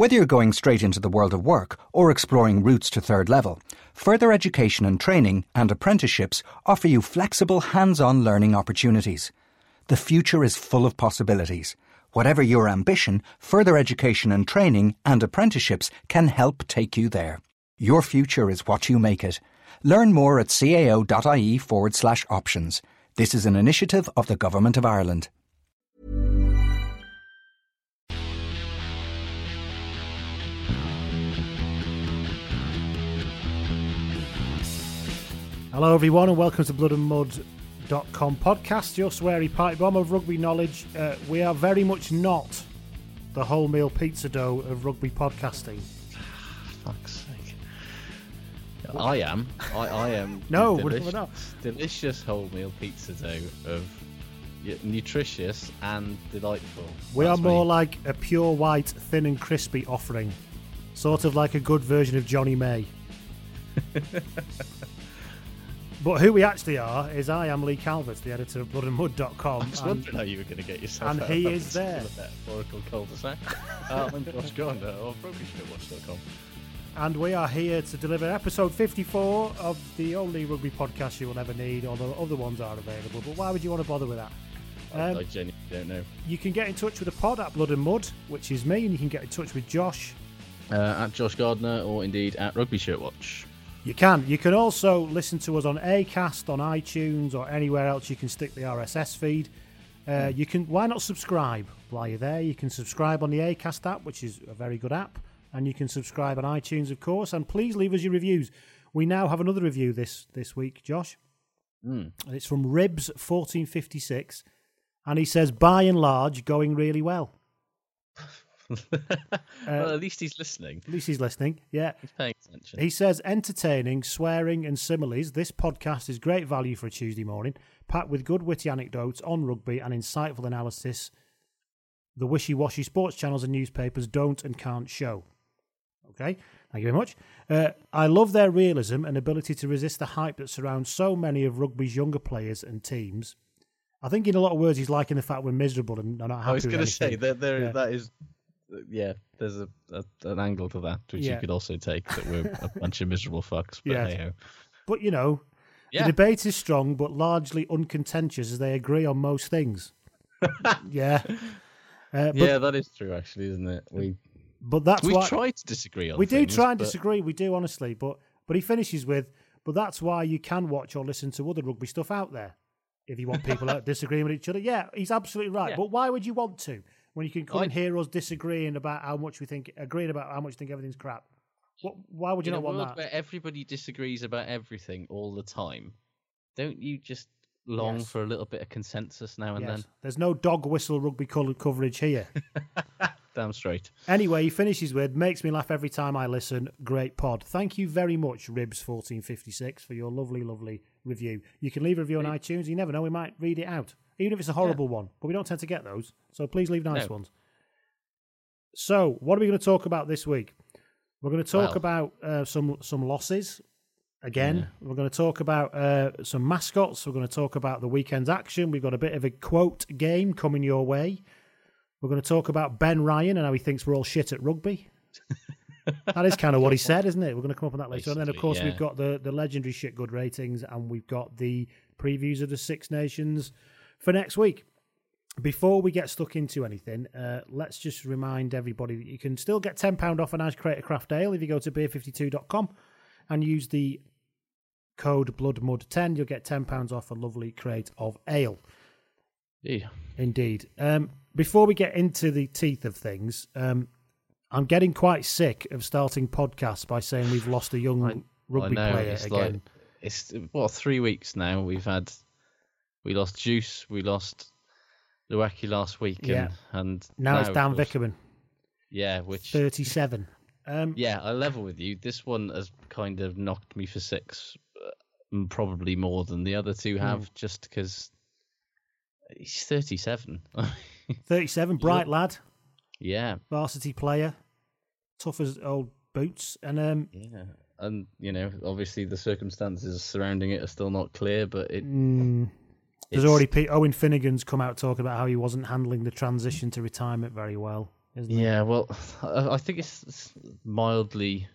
Whether you're going straight into the world of work or exploring routes to third level, further education and training and apprenticeships offer you flexible hands on learning opportunities. The future is full of possibilities. Whatever your ambition, further education and training and apprenticeships can help take you there. Your future is what you make it. Learn more at cao.ie forward slash options. This is an initiative of the Government of Ireland. Hello, everyone, and welcome to Blood and bloodandmud.com podcast, your sweary pipe bomb of rugby knowledge. Uh, we are very much not the wholemeal pizza dough of rugby podcasting. Fuck's sake. I am. I, I am. No, the we're- delish- we're not. Delicious wholemeal pizza dough of nutritious and delightful. We That's are more me. like a pure white, thin and crispy offering, sort of like a good version of Johnny May. but who we actually are is I am Lee Calvert, the editor of bloodandmud.com. I was and- wondering how you were going to get yourself and he is there. metaphorical cul-de-sac. I'm Josh Gardner of rugbyshirtwatch.com. And we are here to deliver episode 54 of the only rugby podcast you will ever need, although other ones are available. But why would you want to bother with that? I- Um, I genuinely don't know. You can get in touch with the pod at Blood and Mud, which is me, and you can get in touch with Josh. Uh, at Josh Gardner or indeed at Rugby Shirt Watch. You can. You can also listen to us on Acast, on iTunes, or anywhere else you can stick the RSS feed. Uh, you can. Why not subscribe while you're there? You can subscribe on the Acast app, which is a very good app, and you can subscribe on iTunes, of course. And please leave us your reviews. We now have another review this this week, Josh, Mm. and it's from Ribs fourteen fifty six, and he says, by and large, going really well. well, at least he's listening. At least he's listening. Yeah. He's paying attention. He says, entertaining, swearing, and similes. This podcast is great value for a Tuesday morning, packed with good, witty anecdotes on rugby and insightful analysis. The wishy washy sports channels and newspapers don't and can't show. Okay, thank you very much. Uh, I love their realism and ability to resist the hype that surrounds so many of rugby's younger players and teams. I think, in a lot of words, he's liking the fact we're miserable and not happy I was going going to say that there, Yeah. that is, yeah. There's a, a an angle to that which Yeah. you could also take that we're a bunch of miserable fucks. But Yeah. hey-ho. But you know, Yeah. the debate is strong, but largely uncontentious as they agree on most things. yeah, uh, but, yeah, that is true, actually, isn't it? We but that's we why try to disagree on. we do try and but- disagree. We do honestly, but but he finishes with, but that's why you can watch or listen to other rugby stuff out there. If you want people disagreeing with each other, yeah, he's absolutely right. Yeah. But why would you want to when you can come I- and hear us disagreeing about how much we think, agreeing about how much we think everything's crap? What, why would you not a want world that? where everybody disagrees about everything all the time, don't you just long Yes. for a little bit of consensus now and Yes. There's no dog whistle rugby coloured coverage here. Damn straight. Anyway, he finishes with makes me laugh every time I listen. Great pod. Thank you very much, Ribs fourteen fifty six, for your lovely, lovely review. You can leave a review on iTunes. You never know, we might read it out, even if it's a horrible one. But we don't tend to get those, so please leave nice No. ones. So, what are we going to talk about this week? We're going to talk Well- about uh, some some losses. Again, we're going to talk about uh, some mascots. We're going to talk about the weekend's action. We've got a bit of a quote game coming your way. We're going to talk about Ben Ryan and how he thinks we're all shit at rugby. that is kind of what he said, isn't it? We're going to come up on that later. And then, of course, yeah. we've got the, the legendary shit good ratings and we've got the previews of the Six Nations for next week. Before we get stuck into anything, uh, let's just remind everybody that you can still get £10 off a nice Creator Craft Ale if you go to beer52.com and use the code BloodMud10. You'll get £10 off a lovely crate of ale. Yeah. Indeed. Um, before we get into the teeth of things, um, I'm getting quite sick of starting podcasts by saying we've lost a young I- rugby I player it's again. Like, it's what three weeks now. We've had we lost Juice, we lost Luaki last week, Yeah. and, and now, it's Dan Vickerman, Yeah, which 37. Um, yeah, I level with you. This one has kind of knocked me for six, uh, probably more than the other two have, Hmm. just because he's thirty-seven. 37, bright lad, yeah, varsity player, tough as old boots. And um, yeah, and you know, obviously the circumstances surrounding it are still not clear, but it mm, there's already Pete, Owen Finegan's come out talking about how he wasn't handling the transition to retirement very well. Yeah, well, I think it's mildly.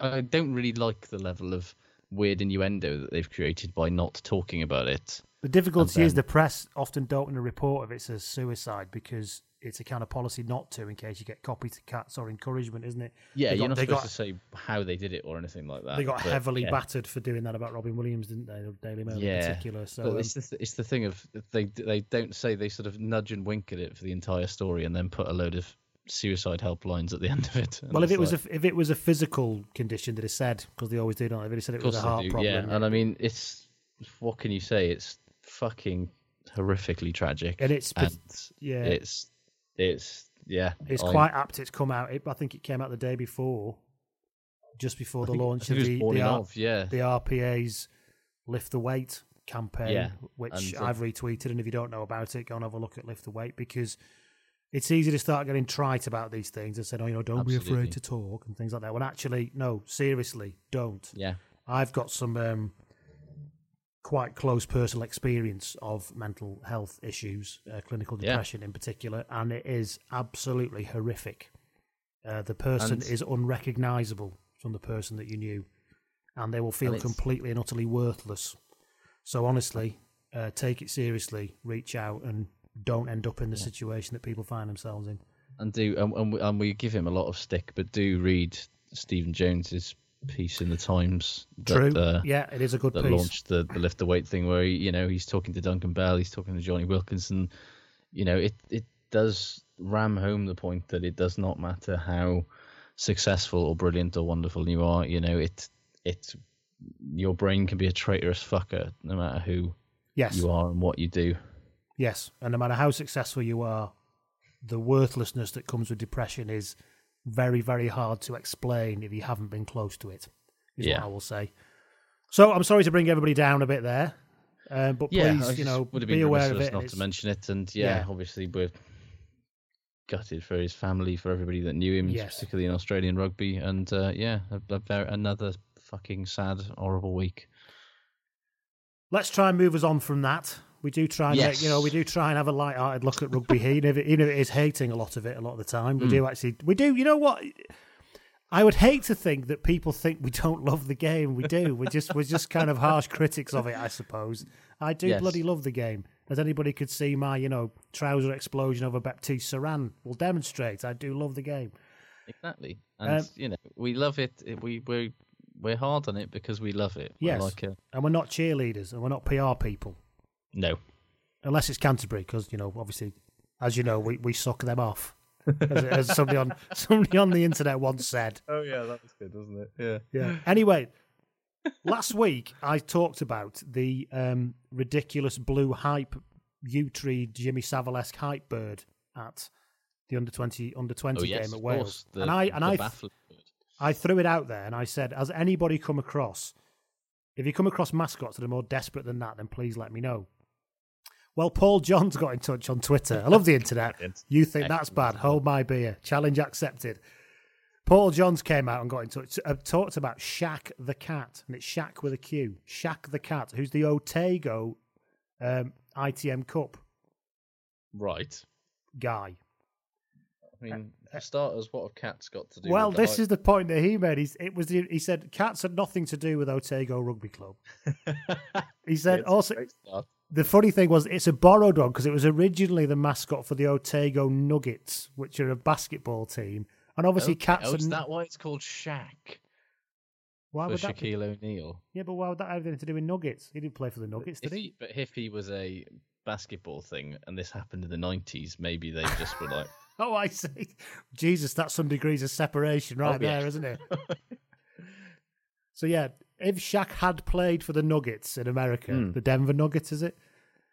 I don't really like the level of weird innuendo that they've created by not talking about it. The difficulty And is the press often don't want to report if it's a suicide because it's a kind of policy not to in case you get copycats or encouragement, isn't it? Yeah, They you're got- not supposed got- to say how they did it or anything like that. They got but, heavily yeah. battered for doing that about Robin Williams, didn't they? The Daily Mail Yeah, in particular. So but um, it's the th- it's the thing of they they don't say they sort of nudge and wink at it for the entire story and then put a load of suicide helplines at the end of it. And well, if it was like- a if it was a physical condition that is said because they always do, don't they? They said it was a heart do, problem, yeah. And I mean, it's what can you say? It's fucking horrifically tragic, And it's and yeah, it's it's yeah. it's quite apt. It's come out. It, I think it came out the day before, just before I the think- launch of the the, R- yeah. the RPA's Lift the Weight campaign, Yeah, which and, uh, I've retweeted. And if you don't know about it, go and have a look at Lift the Weight because it's easy to start getting trite about these things and saying, "Oh, you know, don't be afraid to talk" and things like that. When actually, no, seriously, don't. yeah, I've got some um, quite close personal experience of mental health issues, uh, clinical Yeah. depression in particular, and it is absolutely horrific. Uh, the person is unrecognizable from the person that you knew, and they will feel And completely and utterly worthless. So, honestly, uh, take it seriously, reach out, and don't end up in the situation that people find themselves in. and do and, and, we, and we give him a lot of stick, but do read Stephen Jones's piece in the Times. That, True. Uh, yeah, it is a good that piece. launched the, the lift the weight thing where he, you know he's talking to Duncan Bell, he's talking to Jonny Wilkinson. You know, it it does ram home the point that it does not matter how successful or brilliant or wonderful you are. You know, it it your brain can be a traitorous fucker no matter who Yes. you are and what you do. Yes, and no matter how successful you are, the worthlessness that comes with depression is very, very hard to explain if you haven't been close to it. Is Yeah. what I will say. So I'm sorry to bring everybody down a bit there, uh, but yeah, please, you know, would have be been aware of it. not to mention it. And yeah, Yeah. obviously we're gutted for his family, for everybody that knew him, Yes. particularly in Australian rugby. And uh, yeah, a, a, another fucking sad, horrible week. Let's try and move us on from that. We do try and make, you know, we do try and have a light-hearted look at rugby here, even if, it, even if it is hating a lot of it a lot of the time. Hmm. We do actually, we do. You know what? I would hate to think that people think we don't love the game. We do. We're just we're just kind of harsh critics of it, I suppose. I do Yes. bloody love the game. As anybody could see, my you know trouser explosion over Baptiste Serin will demonstrate. I do love the game. Exactly. And Um, you know, we love it. We we we're hard on it because we love it. We're Yes, Like a, and we're not cheerleaders, and we're not PR people, no. unless it's Canterbury, because you know, obviously, as you know, we, we suck them off. as, as somebody on somebody on the internet once said. Oh yeah, that was good, wasn't it? Yeah. Yeah. Anyway, last week I talked about the um, ridiculous blue hype U tree Jimmy Savile esque hype bird at the under twenty under twenty Oh yes, game at of Wales, course. The, and I and I baffling. I threw it out there and I said, has anybody come across If you come across mascots that are more desperate than that, then please let me know. Well, Paul Johns got in touch on Twitter. I love the internet. You think that's bad? Hold my beer. Challenge accepted. Paul Johns came out and got in touch. Uh, talked about Shaq the cat, and it's Shaq with a Q. Shaq the cat, who's the Otago um, ITM Cup Right. guy. I mean, for starters, what have cats got to do? Well, this is the point that he made. He's, it was he said cats had nothing to do with Otago Rugby Club. He said also. The funny thing was it's a borrowed one because it was originally the mascot for the Otago Nuggets, which are a basketball team, and obviously Okay, cats. Oh, is that why it's called Shaq? why for would that? Be? Shaquille O'Neal. Yeah, but why would that have anything to do with Nuggets? He didn't play for the Nuggets, did he? he, but if he was a basketball thing and this happened in the 90s, maybe they just were like, Oh, I see. Jesus, that's some degrees of separation oh, right Oh, yeah. there, isn't it? so yeah, if Shaq had played for the Nuggets in America, Hmm. the Denver Nuggets, is it?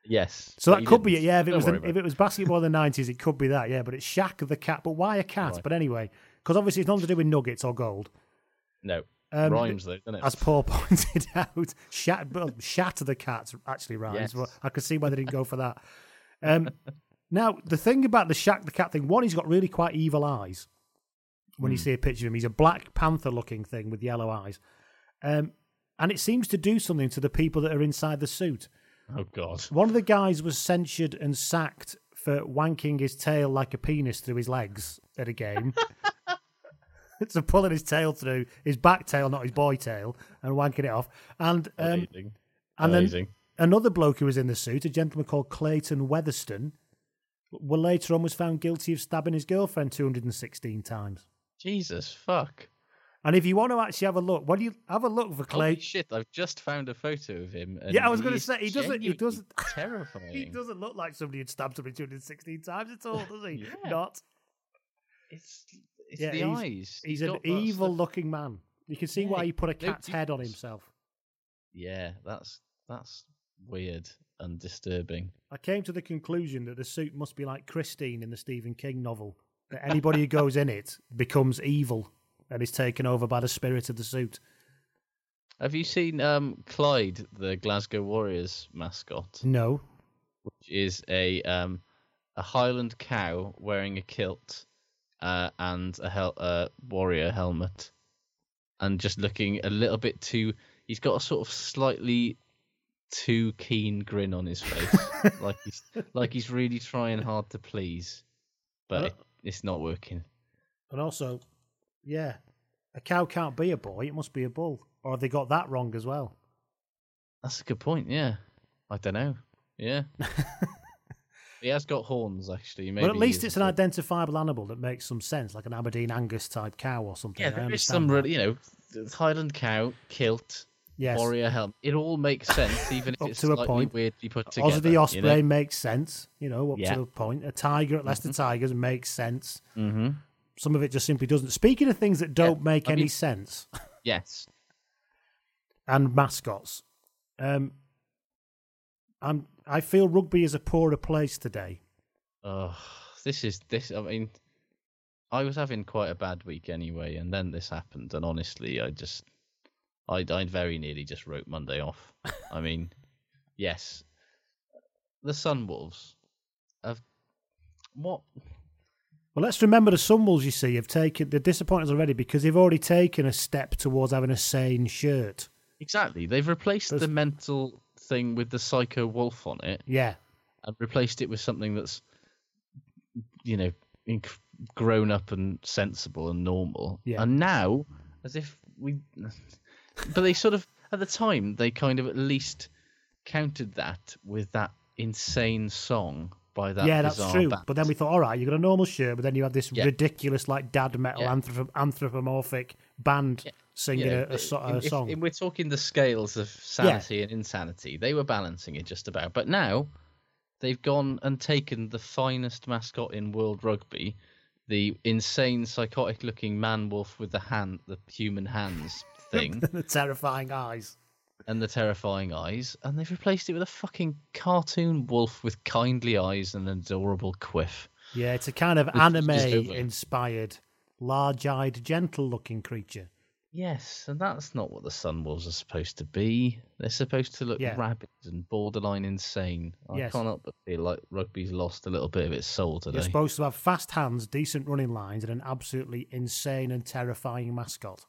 yes. So that could be it. Yeah, if it Don't was the, if it was basketball in the nineties, it could be that. Yeah, but it's Shaq the cat. But why a cat? Right. But anyway, because obviously it's nothing to do with nuggets or gold. No. Um, Rhymes, though, doesn't it? As Paul pointed out, shat, well, shat the cat actually rhymes. Yes. But I could see why they didn't go for that. Um, now, the thing about the Shaq the cat thing, one, he's got really quite evil eyes. When Hmm. you see a picture of him, he's a Black Panther looking thing with yellow eyes. Um, and it seems to do something to the people that are inside the suit. Oh, God. One of the guys was censured and sacked for wanking his tail like a penis through his legs at a game. so pulling his tail through his back tail, not his boy tail, and wanking it off. And um, Amazing. and then Amazing. another bloke who was in the suit, a gentleman called Clayton Weatherston, well later on was found guilty of stabbing his girlfriend 216 times. Jesus, fuck. And if you want to actually have a look, what do you have a look for Holy Clay? shit, I've just found a photo of him. and Yeah, I was gonna say, he doesn't- he doesn't- Terrifying. He doesn't look like somebody who'd stabbed somebody 216 times at all, does he? Yeah. Not. It's, it's Yeah, the he's- eyes. He's got an that evil stuff- looking man. You can see why he put a no cat's head on himself. Yeah, that's that's weird and disturbing. I came to the conclusion that the suit must be like Christine in the Stephen King novel. That anybody who goes in it becomes evil and is taken over by the spirit of the suit. Have you seen um, Clyde, the Glasgow Warriors mascot, No. which is a um, a Highland cow wearing a kilt uh, and a hel- uh, warrior helmet, and just looking a little bit too. He's got a sort of slightly too keen grin on his face, like he's like he's really trying hard to please, but it, it's not working. And also, yeah, a cow can't be a boy, it must be a bull. Or have they got that wrong as well? That's a good point. Yeah, I don't know. Yeah, he has got horns actually. Maybe but at least it's an identifiable animal that makes some sense, like an Aberdeen Angus type cow or something. Yeah, there is some that. you know, Highland cow, kilt, Yes. warrior helmet. It all makes sense, even if it's to a slightly point. weirdly put together. Ozzy the you Osprey know? makes sense, you know, up Yeah. to a point. A tiger at Leicester Tigers makes sense. Mhm. Some of it just simply doesn't. Speaking of things that don't make I any mean- sense Yes. and mascots, um, I'm I feel rugby is a poorer place today. Oh, this is this. I mean, I was having quite a bad week anyway, and then this happened, and honestly, I just, I, I very nearly just wrote Monday off. I mean, yes, the Sunwolves have what? Well, let's remember the Sunwolves. You see, have taken they're disappointed already because they've already taken a step towards having a sane shirt. Exactly, they've replaced the mental thing with the psycho wolf on it, Yeah, and replaced it with something that's, you know, inc- grown up and sensible and normal. Yeah. And now, as if we, but they sort of at the time they kind of at least countered that with that insane song by that. yeah, that's true. band. But then we thought, all right, you got a normal shirt, but then you have this Yeah. ridiculous, like dad metal Yeah. anthrop- anthropomorphic band singing You a, a, so- a if- song. if we're talking the scales of sanity and insanity. They were balancing it just about. But now they've gone and taken the finest mascot in world rugby, the insane, psychotic looking man wolf with the hand, the human hands thing, the terrifying eyes. And the terrifying eyes, and they've replaced it with a fucking cartoon wolf with kindly eyes and an adorable quiff. Yeah, it's a kind of Which is just anime inspired, large eyed, gentle looking creature. Yes, and that's not what the Sunwolves are supposed to be. They're supposed to look Yeah. rabid and borderline insane. I Yes. can't help but feel like rugby's lost a little bit of its soul today. You're supposed to have fast hands, decent running lines, and an absolutely insane and terrifying mascot.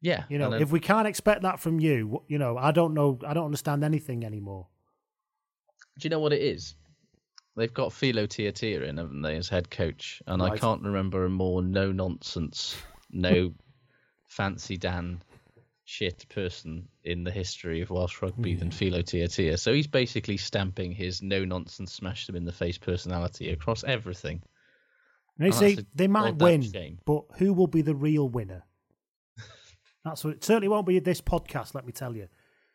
Yeah, You know, if we can't expect that from you, you know, I don't know, I don't understand anything anymore. do you know what it is? They've got Filo Tiatia in, haven't they, as head coach? And I can't remember a more no nonsense, no fancy Dan shit person in the history of Welsh rugby hmm. than Filo Tiatia. So he's basically stamping his no nonsense, smash them in the face personality across everything. Now, you Oh, see, a they might win, but who will be the real winner? That's what it certainly won't be this podcast. Let me tell you.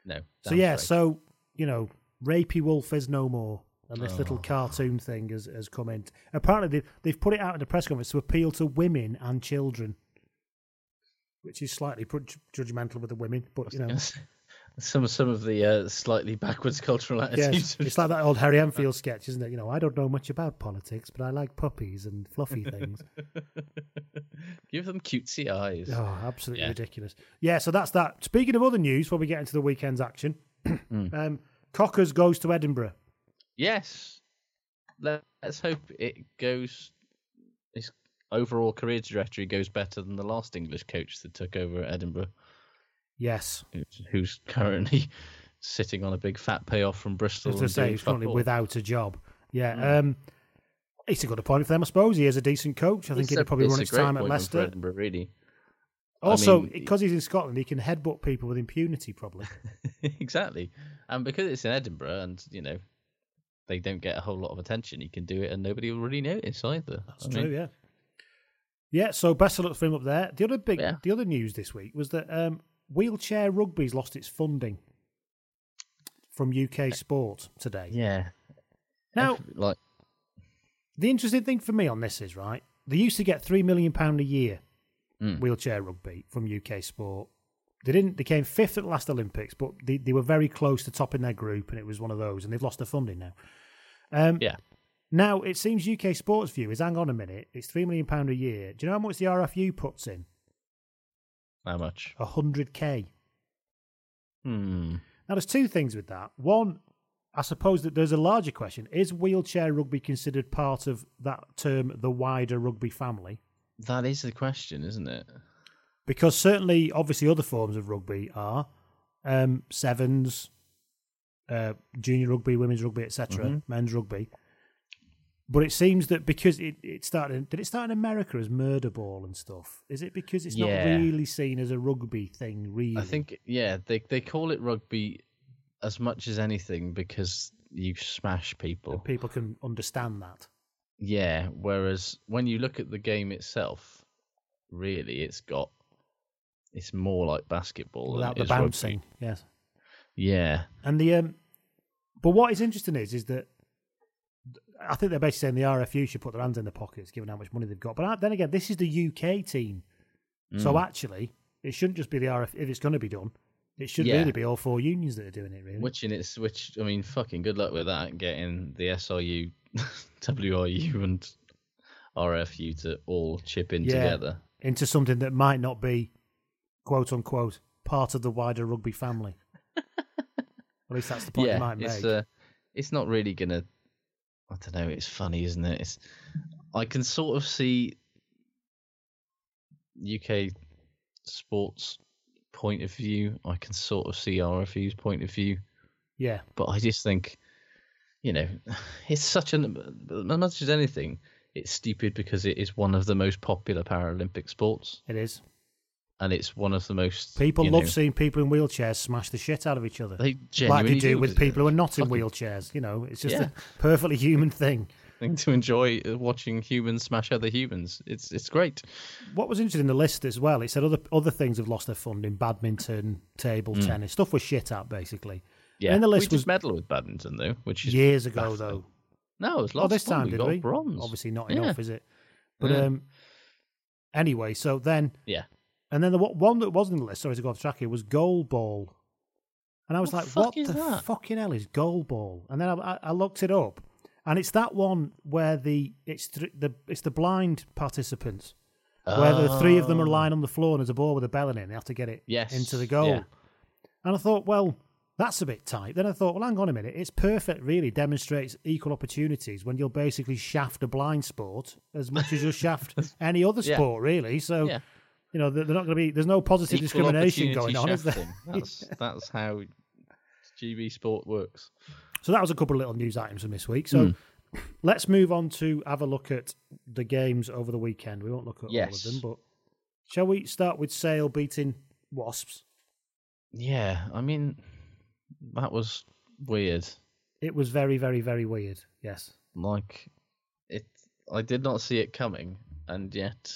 No. So yeah, straight. so you know, rapey wolf is no more, and this Oh. little cartoon thing has, has come in. Apparently, they, they've put it out in the press conference to appeal to women and children, which is slightly judgmental with the women, but you know, some some of the uh, slightly backwards cultural attitudes. yes, it's like that old Harry Enfield sketch, isn't it? You know, I don't know much about politics, but I like puppies and fluffy things. Give them cutesy eyes. Oh, absolutely Yeah. ridiculous. Yeah, so that's that. Speaking of other news, before we get into the weekend's action, Hmm. um, Cockers goes to Edinburgh. Yes. Let's hope it goes. His overall career trajectory goes better than the last English coach that took over at Edinburgh, Yes. who's- currently sitting on a big fat payoff from Bristol. As I say, he's currently without a job. Yeah. Mm. Um, it's a good appointment for them, I suppose. He is a decent coach. I think It's he'd a- probably run his time at Leicester. Edinburgh, really. I Also, mean- because he's in Scotland, he can headbutt people with impunity, probably. exactly, and because it's in Edinburgh, and you know they don't get a whole lot of attention, he can do it, and nobody will really notice either. That's I true, mean, yeah. Yeah, so best of luck for him up there. The other big, Yeah. the other news this week was that um, wheelchair rugby's lost its funding from UK Sport today. Yeah. Now, like the interesting thing for me on this is right. They used to get three million pound a year Mm. wheelchair rugby from UK Sport. They didn't. They came fifth at the last Olympics, but they, they were very close to topping their group, and it was one of those. And they've lost their funding now. Um, yeah, Now it seems UK Sports View is hang on a minute. It's three million pound a year. Do you know how much the RFU puts in? How much? A hundred k. Hmm. Now there's two things with that. One, I suppose that there's a larger question: Is wheelchair rugby considered part of that term, the wider rugby family? That is the question, isn't it? because certainly, obviously, other forms of rugby are um, sevens, uh, junior rugby, women's rugby, etc., Mhm. men's rugby. But it seems that because it, it started, did it start in America as murder ball and stuff? Is it because it's Yeah. not really seen as a rugby thing? Really, I think yeah, they they call it rugby as much as anything because you smash people. that people can understand that. Yeah, whereas when you look at the game itself, really, it's got it's more like basketball Without it the is rugby. bouncing, yes. Yeah, And the um, but what is interesting is is that I think they're basically saying the RFU should put their hands in their pockets, given how much money they've got. But then again, this is the UK team, so Mm. actually, it shouldn't just be the RF. If it's going to be done, it should Yeah. really be all four unions that are doing it. Really, which in its which I mean, fucking good luck with that. Getting the SRU, WRU, and RFU to all chip in Yeah. together. into something that might not be quote unquote part of the wider rugby family. At least that's the point yeah, they might make. it's uh, it's not really gonna. I don't know. It's funny, isn't it? It's. I can sort of see UK sports point of view. I can sort of see RFU's point of view, yeah, but I just think, you know, it's such an as much as anything, it's stupid because it is one of the most popular Paralympic sports, it is. And it's one of the most People love know, seeing people in wheelchairs smash the shit out of each other. They like they do with people who are not in wheelchairs. You know, it's just Yeah. a perfectly human thing. thing to enjoy uh, watching humans smash other humans. It's it's great. What was interesting in the list as well, it said other other things have lost their funding: badminton, table tennis, stuff was shit at basically. Mm. Yeah, And the list we was medal with badminton though, which is years ago baffling. though. No, it was Oh, last this time we did got we? bronze. Obviously not Yeah. enough, is it? But Yeah. um, anyway, so then Yeah, and then the one- one that wasn't in the list, sorry to go off track here, was goal ball. And I was What like, what the that? fucking hell is goal ball? And then I, I, I looked it up, and it's that one where the it's th- the it's the blind participants where the three of them are Oh. lying on the floor and there's a ball with a bell in it and they have to get it Yes, into the goal. yeah. And I thought, well, that's a bit tight. Then I thought, well, hang on a minute. It's perfect, really, demonstrates equal opportunities when you'll basically shaft a blind sport as much as you'll shaft any other Yeah. sport, really. So, Yeah. You know, they're they're not going to be, there's no positive Equal discrimination going on, is there? That's that's how GB sport works. So that was a couple of little news items from this week. So Hmm. let's move on to have a look at the games over the weekend. We won't look at all of them, but shall we start with Sale beating Wasps? Yeah, I mean, that was weird. It was very, very, very weird. Yes. Like, it. I did not see it coming, and yet,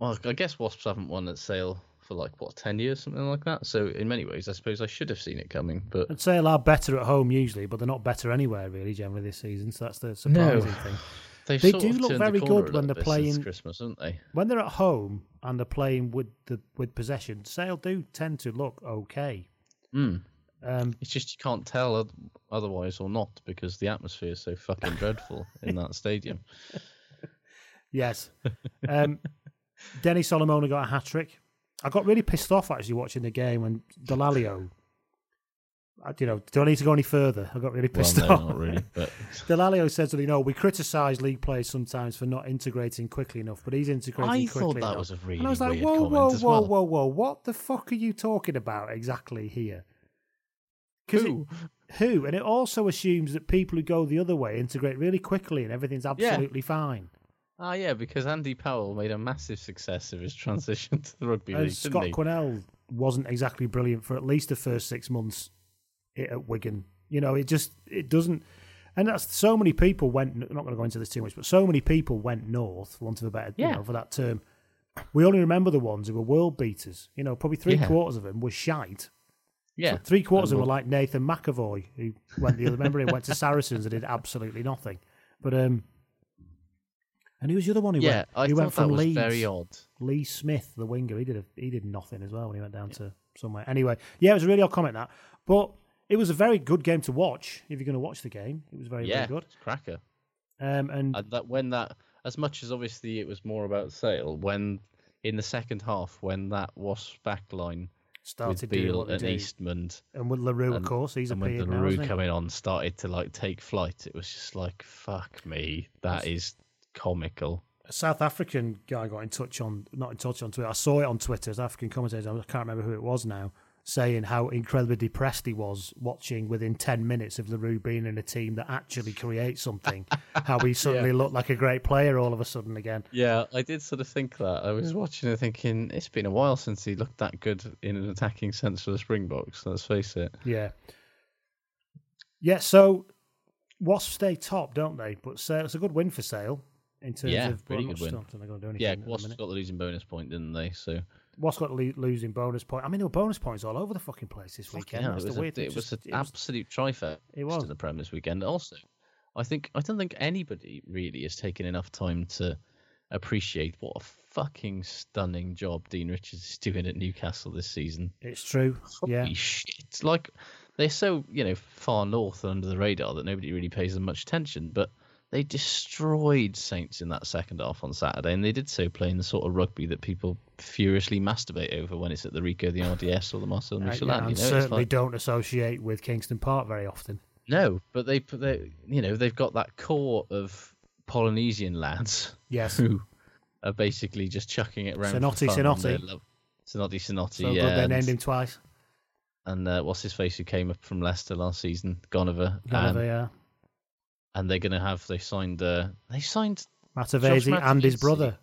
well, I guess Wasps haven't won at Sale for like what ten years, something like that. So in many ways, I suppose I should have seen it coming, but Sale are better at home usually, but they're not better anywhere really generally this season. So that's the surprising thing. they've They sort do look very good when they're playing- Christmas, haven't they? When they're at home and they're playing with the with possession, Sale do tend to look okay. Mm. Um, It's just you can't tell otherwise or not because the atmosphere is so fucking dreadful in that stadium. Yes. Um, Denny Solomona got a hat trick. I got really pissed off actually watching the game when Dallaglio. Uh, you know, do I need to go any further? I got really Well, pissed no, off. not really, but Dallaglio says that you know we criticise league players sometimes for not integrating quickly enough, but he's integrating I quickly thought that enough. was a really and I was like, weird whoa, whoa, as whoa, well. whoa, whoa! What the fuck are you talking about exactly here? Who? It, who? And it also assumes that people who go the other way integrate really quickly and everything's absolutely fine. Ah, yeah, because Andy Powell made a massive success of his transition to the rugby And league, didn't Scott he? Quinnell wasn't exactly brilliant for at least the first six months at Wigan. You know, it just it doesn't. And that's so many people went. I'm not going to go into this too much, but so many people went north, for want of a better, you Yeah. know, for that term. We only remember the ones who were world beaters. You know, probably three Yeah. quarters of them were shite. Yeah, Three quarters of them were like Nathan McAvoy, who went the other. Remember, he went to Saracens and did absolutely nothing. But um, and who was the other one who yeah. went? I he thought went from that was Leeds. very odd. Lee Smith, the winger, he did a, he did nothing as well when he went down to somewhere. Anyway, yeah, it was a really odd comment that, but it was a very good game to watch. If you're going to watch the game, it was very yeah, very good. it's cracker. Um, and And that when that, as much as obviously it was more about Sale, when in the second half when that Wasps back line started with Beale and do. Eastmond and with le Roux, of course, he's and when appeared now. Le Roux hasn't coming on started to like take flight, it was just like fuck me, that is comical. A South African guy got in touch on, not in touch on Twitter. I saw it on Twitter. As African commentator, I can't remember who it was now, saying how incredibly depressed he was watching within ten minutes of le Roux being in a team that actually creates something. how he suddenly looked like a great player all of a sudden again. Yeah, I did sort of think that. I was watching it thinking it's been a while since he looked that good in an attacking sense for the Springboks. Let's face it. Yeah. Yeah, so Wasps stay top, don't they? But Sale, it's a good win for Sale in terms Yeah, of pretty well, good win. They're going to do anything Yeah, Wasps got the losing bonus point, didn't they? So Wasps got lo- losing bonus point. I mean, there were bonus points all over the fucking place this weekend. That's it was, a, it was an absolute trifecta It was. in the Prem this weekend. Also, I think I don't think anybody really has taken enough time to appreciate what a fucking stunning job Dean Richards is doing at Newcastle this season. It's true. Yeah. Holy shit! Like they're so you know far north and under the radar that nobody really pays them much attention, but they destroyed Saints in that second half on Saturday, and they did so playing the sort of rugby that people furiously masturbate over when it's at the Ricoh, the RDS, or the Marcel Uh, Michelin. yeah, you know, certainly like- don't associate with Kingston Park very often. no, but they, they, you know, they've got that core of Polynesian lads Yes. who are basically just chucking it around. Sinoti, for fun, and they Sinoti. love- Sinoti, Sinoti, So yeah. good they named him twice. and uh, what's his face who came up from Leicester last season, Goneva, Gallagher, and, yeah. And they're gonna have they signed uh, they signed Matavesi and his brother.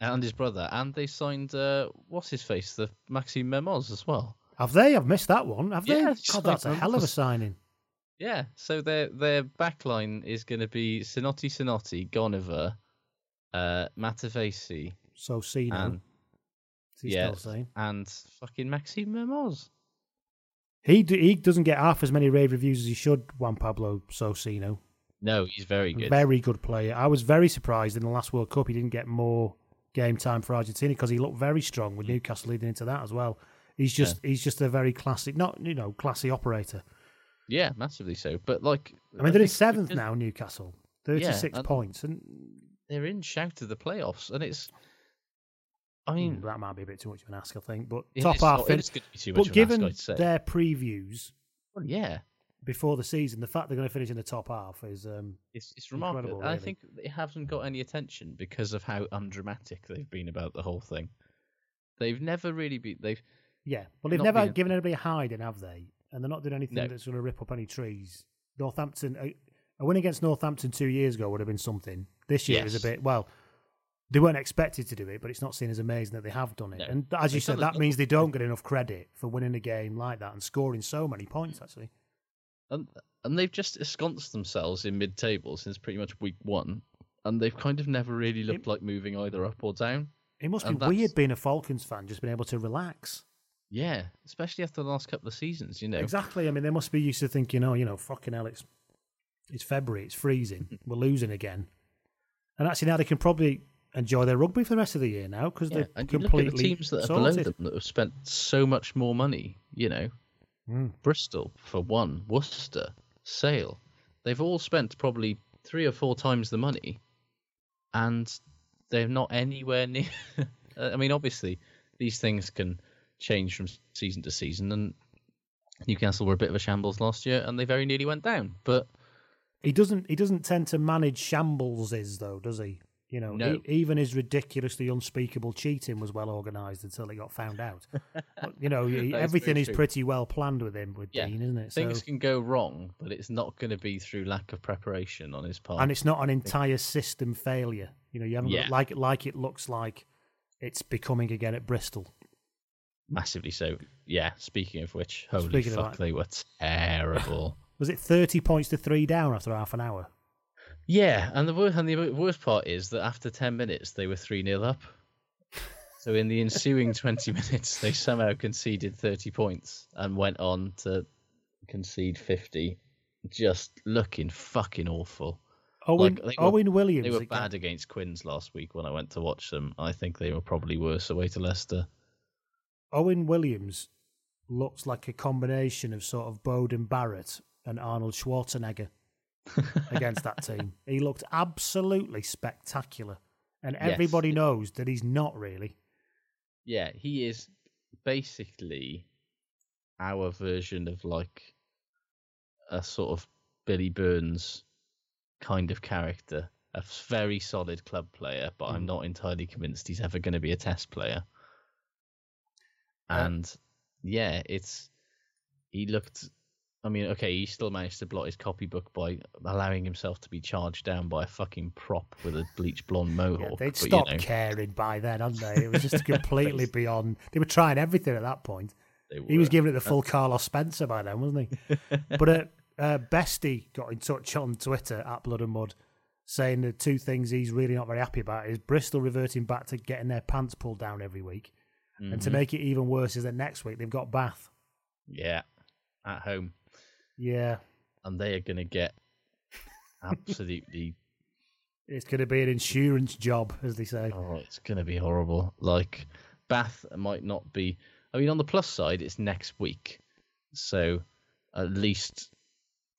and his brother, and they signed uh, what's his face, the Maxime Mermoz as well. Have they? I've missed that one. Have Yeah, they? God, that's a hell of a signing. Yeah, so their their backline is going to be Sinoti, Sinoti, Goneva, uh, Matavesi, So Sino. and yeah, and fucking Maxime Mermoz. He d- he doesn't get half as many rave reviews as he should. Juan Pablo Socino, No, he's very good. very good player. I was very surprised in the last World Cup he didn't get more game time for Argentina because he looked very strong with Newcastle leading into that as well. He's just he's just a very classic, not you know classy operator. Yeah, massively so. But like, I mean they're in seventh because now, Newcastle, thirty six and- points, and They're in shout of the playoffs, and it's I hmm, mean, that might be a bit too much of an ask, I think. But top half, it is going to be too much but given ask, their previews Well, yeah, before the season, the fact they're going to finish in the top half is um, it's it's remarkable. Incredible, And I think it hasn't got any attention because of how undramatic they've been about the whole thing. They've never really been. They've yeah. Well, they've never given anybody a hiding, have they? And they're not doing anything No. that's going to rip up any trees. Northampton, a, a win against Northampton two years ago would have been something. This year is a bit well. They weren't expected to do it, but it's not seen as amazing that they have done it. No. And as you said, that means they don't get enough credit for winning a game like that and scoring so many points. Actually, and and they've just ensconced themselves in mid-table since pretty much week one, and they've kind of never really looked like moving either up or down. it must And be weird being a Falcons fan, just being able to relax. Yeah, especially after the last couple of seasons, you know. Exactly. I mean, they must be used to thinking, oh, you know, fucking hell, it's it's February, it's freezing, we're losing again, and actually now they can probably enjoy their rugby for the rest of the year now because Yeah, they're completely look at the teams that are below them that have spent so much more money. You know, Mm. Bristol for one, Worcester, Sale. They've all spent probably three or four times the money, and they're not anywhere near. I mean, obviously, these things can change from season to season, and Newcastle were a bit of a shambles last year, and they very nearly went down. But He doesn't. He doesn't tend to manage shambles, is though, does he? You know, No. e- even his ridiculously unspeakable cheating was well organised until it got found out. But, you know, is everything very is pretty well planned with him, with yeah, Dean, isn't it? things So, can go wrong, but it's not going to be through lack of preparation on his part. and it's not an entire system failure. You know, you haven't got- like like it looks like it's becoming again at Bristol. Massively so. Yeah. Speaking of which, holy Speaking of fuck, that- they were terrible. Was it thirty points to three down after half an hour? Yeah, and the worst and the worst part is that after ten minutes they were three 0 up. So in the ensuing twenty minutes, they somehow conceded thirty points and went on to concede fifty, just looking fucking awful. Owen Like, they were- Owen Williams. They were again. bad against Quins last week when I went to watch them. I think they were probably worse away to Leicester. Owen Williams looks like a combination of sort of Beauden Barrett and Arnold Schwarzenegger against that team. He looked absolutely spectacular. And Yes. everybody knows that he's not really. Yeah, he is basically our version of like a sort of Billy Burns kind of character. A very solid club player, but I'm Mm. not entirely convinced he's ever going to be a test player. Uh, And yeah, it's he looked. I mean, okay, he still managed to blot his copybook by allowing himself to be charged down by a fucking prop with a bleach blonde mohawk. Yeah, they'd but, you know, caring by then, hadn't they? It was just completely beyond. They were trying everything at that point. they He was giving it the full Carlos Spencer by then, wasn't he? but uh, uh, Bestie got in touch on Twitter at Blood and Mud, saying the two things he's really not very happy about is Bristol reverting back to getting their pants pulled down every week, and to Mhm. make it even worse is that next week they've got Bath. yeah, at home. Yeah, and they are going to get absolutely it's going to be an insurance job, as they say. oh it's going to be horrible. Like bath might not be i mean on the plus side it's next week. So at least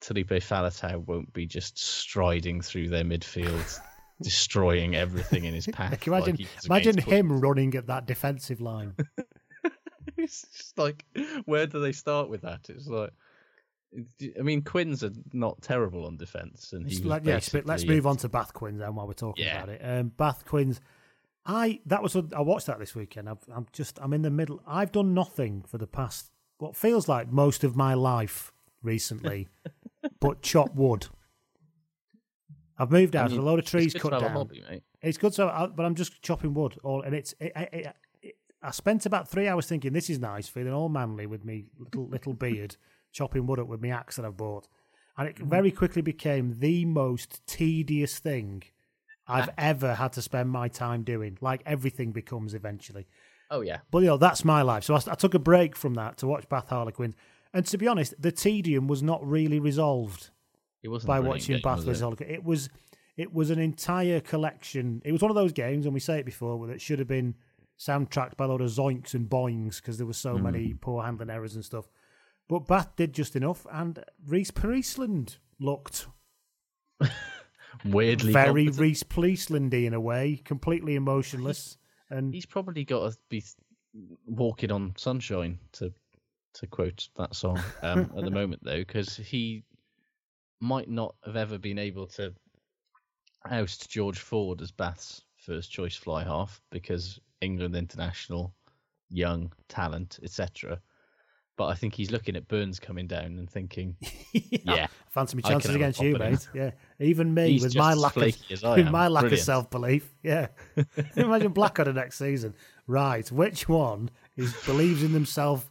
Felipe Faletau won't be just striding through their midfield destroying everything in his path imagine, like imagine him running at that defensive line. it's just like where do they start with that? It's like I mean, Quins are not terrible on defence, and he like- yeah, but let's move on to Bath Quins then while we're talking Yeah. about it. Um, Bath Quins, I that was I watched that this weekend. I've, I'm just I'm in the middle. I've done nothing for the past what feels like most of my life recently, but chop wood. I've moved I out. mean, There's a load of trees cut to have a down. hobby, mate. It's good, so but I'm just chopping wood. All and it's it, it, it, it, I spent about three hours thinking this is nice, feeling all manly with me little little beard, chopping wood up with my axe that I've bought, and it very quickly became the most tedious thing I've ever had to spend my time doing. Like everything becomes eventually. Oh yeah, But you know that's my life. So I, I took a break from that to watch Bath Harlequins, and to be honest, the tedium was not really resolved it wasn't by watching game, Bath was it? It was it was an entire collection. It was one of those games, and we say it before, that should have been soundtracked by a lot of zoinks and boings because there were so many Mm. poor handling errors and stuff. But Bath did just enough, and Rhys Priestland looked Weirdly very competent. Reese Priestlandy in a way, completely emotionless And He's probably got to be walking on sunshine to to quote that song um, at the moment though, because he might not have ever been able to oust George Ford as Bath's first choice fly half because England international, young talent, etc. But I think he's looking at Burns coming down and thinking, yeah, fancy me chances against you, mate. Yeah, even me He's with my lack of flaky as I with my lack of self belief. Yeah, imagine Blackadder next season. Right, which one is believes in themselves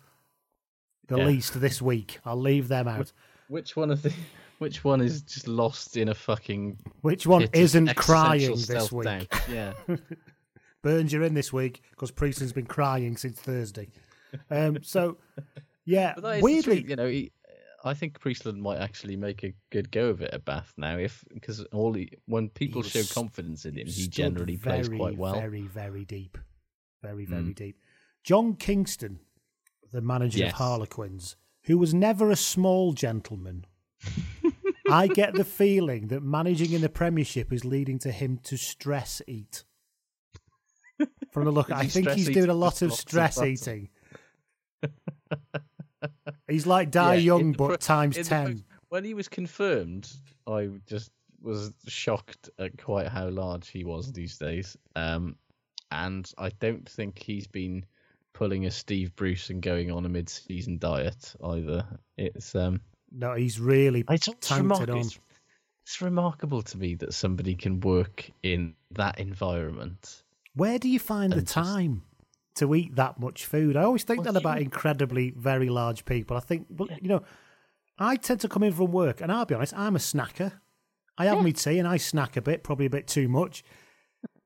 the Yeah. least this week? I'll leave them out. which one of the which one is just lost in a fucking Which one isn't crying this week? self-doubt? Yeah. Burns, you're in this week because Priestley's been crying since Thursday. Um, so, yeah, But that is the weirdly, truth, you know, he, I think Priestland might actually make a good go of it at Bath now, if because all he, when people He show confidence in him, he generally plays very, quite well. Very, very deep. Very, very Mm. deep. John Kingston, the manager Yes. of Harlequins, who was never a small gentleman. I get the feeling that managing in the Premiership is leading to him to stress eat. From the look, I think he's doing a lot of stress eating. He's like Die Yeah, Young, but pro- times in the 10. post- when he was confirmed, I just was shocked at quite how large he was these days. Um, and I don't think he's been pulling a Steve Bruce and going on a mid-season diet either. It's um, No, he's really it's, tanked remarkable. on. It's, it's remarkable to me that somebody can work in that environment. Where do you find the just- time to eat that much food? I always think Well, that about incredibly very large people. I think, well, you know, I tend to come in from work, and I'll be honest, I'm a snacker. I have my tea and I snack a bit, probably a bit too much.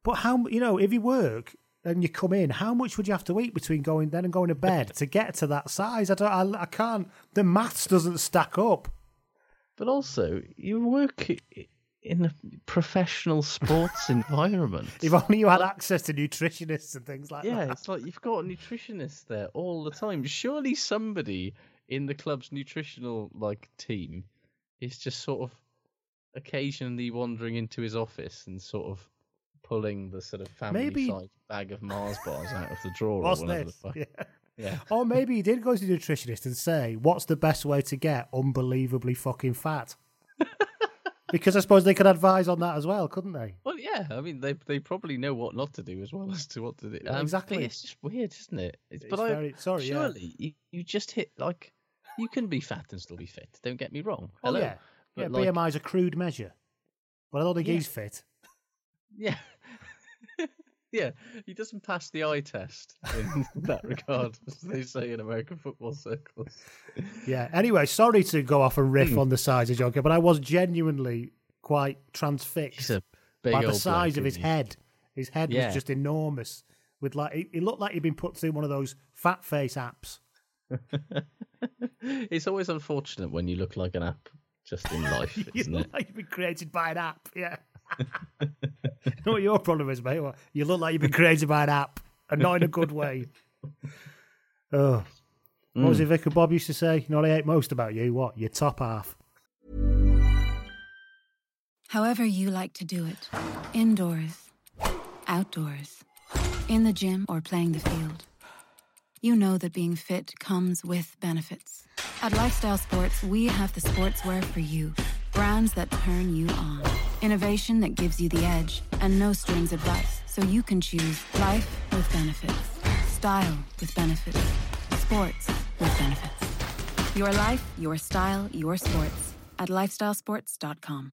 But how, you know, if you work and you come in, how much would you have to eat between going then and going to bed to get to that size? I don't, I, I can't. The maths doesn't stack up. But also, you work in a professional sports environment. If only you had access to nutritionists and things like yeah, that. Yeah, it's like you've got a nutritionist there all the time. Surely somebody in the club's nutritional like team is just sort of occasionally wandering into his office and sort of pulling the sort of family Maybe- size bag of Mars bars out of the drawer What's or whatever this? the fuck. Yeah. Yeah. Or maybe he did go to the nutritionist and say, "What's the best way to get unbelievably fucking fat?" because I suppose they could advise on that as well, couldn't they? Well, yeah. I mean, they they probably know what not to do as well as to what to do. Um, exactly. It's just weird, isn't it? It's, It's but I, very- sorry, yeah. surely you, you just hit like you can be fat and still be fit. Don't get me wrong. Oh Hello. yeah, yeah. But, like, BMI is a crude measure, but I don't think Yeah. he's fit. Yeah. yeah, he doesn't pass the eye test in that regard, as they say in American football circles. Yeah. Anyway, sorry to go off and riff Hmm. on the size of Jonker, but I was genuinely quite transfixed a by the size bloke, of his he? head. His head Yeah. was just enormous. With like, he, he looked like he'd been put through one of those fat face apps. It's always unfortunate when you look like an app just in life, isn't it? like you've been created by an app. Yeah. You know what your problem is, mate? What? You look like you've been created by an app, and not in a good way. Oh. What Mm. was it Vic and Bob used to say? You know what I hate most about you? What? Your top half. However, you like to do it indoors, outdoors, in the gym, or playing the field. You know that being fit comes with benefits. At Lifestyle Sports, we have the sportswear for you brands that turn you on, innovation that gives you the edge, and no strings advice, so you can choose life with benefits, style with benefits, sports with benefits. Your life, your style, your sports at lifestylesports.com.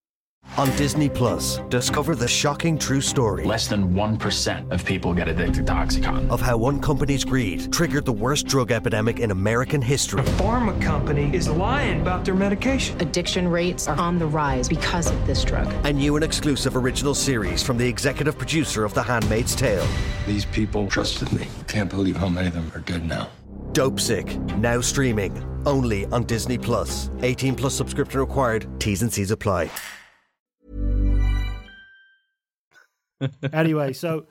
On Disney Plus, discover the shocking true story Less than 1% of people get addicted to Oxycontin. of how one company's greed triggered the worst drug epidemic in American history. A pharma company is lying about their medication. Addiction rates are on the rise because of this drug. A new and exclusive original series from the executive producer of The Handmaid's Tale. These people trusted me. Can't believe how many of them are good now. Dope Sick, now streaming, only on Disney Plus. 18 plus subscription required, T's and C's apply. Anyway, so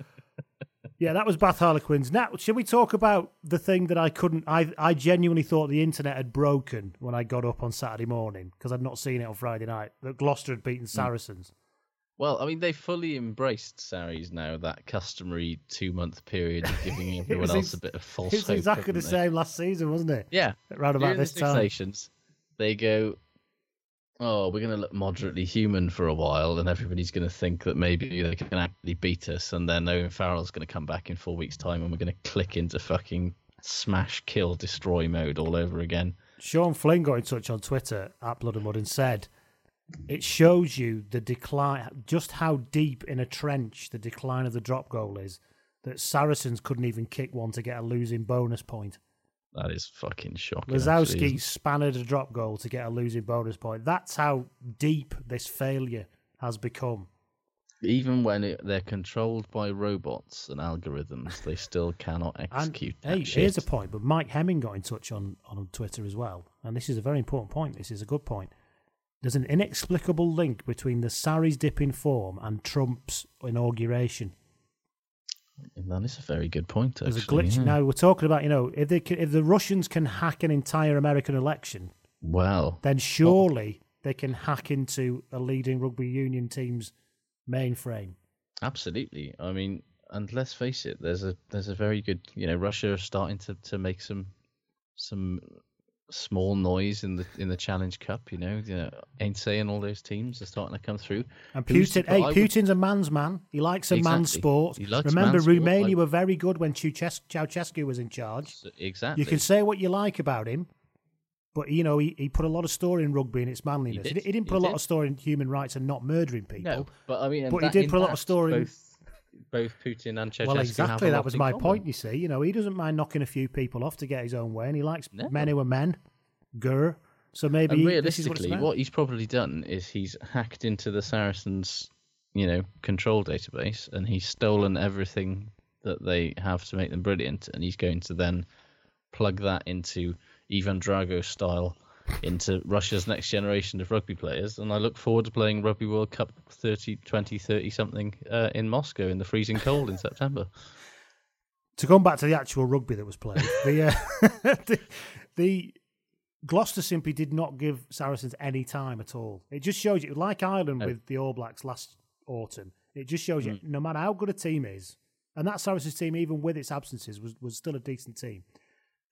yeah, that was Bath Harlequins. Now, should we talk about the thing that I couldn't? I I genuinely thought the internet had broken when I got up on Saturday morning because I'd not seen it on Friday night. That Gloucester had beaten hmm. Saracens. Well, I mean, they fully embraced Sarries now. That customary two-month period of giving everyone else ex- a bit of false It's hope. exactly the they? same last season, wasn't it? Yeah, Around about During this the time. Nations, they go, "Oh, we're going to look moderately human for a while, and everybody's going to think that maybe they can actually beat us, and then Owen Farrell's going to come back in four weeks' time, and we're going to click into fucking smash, kill, destroy mode all over again." Sean Flynn got in touch on Twitter at Blood and Mud and said, "It shows you the decline, just how deep in a trench the decline of the drop goal is. That Saracens couldn't even kick one to get a losing bonus point. That is fucking shocking. Lozowski spanned a drop goal to get a losing bonus point. That's how deep this failure has become. Even when it, they're controlled by robots and algorithms, they still cannot And execute that hey, shit. here's a point. But Mike Hemming got in touch on, on Twitter as well, and this is a very important point. This is a good point. There's an inexplicable link between the Sarries dip in form and Trump's inauguration. That is a very good point. There's a actually, glitch. yeah. Now we're talking about, you know, if they can, if the Russians can hack an entire American election, Well, then surely they can hack into a leading rugby union team's mainframe. Absolutely. I mean, and let's face it, there's a there's a very good you know Russia are starting to, to make some some small noise in the in the Challenge Cup. You know, you know, Enisei and all those teams are starting to come through. And Putin, hey, I would- Putin's a man's man. He likes a man's sport. Remember, man's sport, Romania like- were very good when Ceausescu Ceausescu was in charge. exactly. You can say what you like about him, but you know he, he put a lot of store in rugby and its manliness. He, did. he didn't He put a lot of store in human rights and not murdering people. no, but I mean, but he did put a lot of that, store in. Both Putin and Ceausescu Well, have exactly. That was my common. point. You see, you know, he doesn't mind knocking a few people off to get his own way, and he likes No. men who are men. Gur. So maybe and this is what realistically, what he's probably done is he's hacked into the Saracens, you know, control database, and he's stolen everything that they have to make them brilliant, and he's going to then plug that into Ivan Drago style into Russia's next generation of rugby players. And I look forward to playing Rugby World Cup 30, 20, 30 something uh, in Moscow in the freezing cold in September. to come back to the actual rugby that was played, the, uh, the the Gloucester simply did not give Saracens any time at all. It just shows you, like Ireland No. with the All Blacks last autumn, it just shows Mm. you no matter how good a team is, and that Saracens team, even with its absences, was, was still a decent team.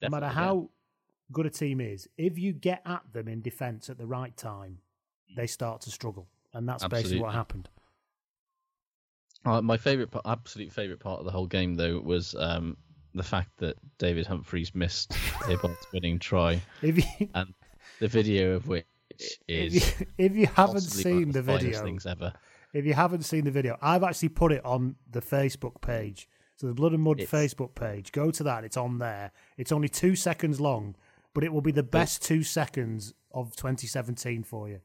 no matter Definitely, how good a team is, if you get at them in defence at the right time, they start to struggle. And that's basically what happened. Uh, my favorite, absolute favorite part of the whole game, though, was um, the fact that David Humphreys missed Hibbard's winning try, If you, and the video of which if is you, if you haven't seen of the video, things ever. If you haven't seen the video, I've actually put it on the Facebook page. So the Blood and Mud It's- Facebook page. Go to that. It's on there. It's only two seconds long, but it will be the best two seconds of 2017 for you.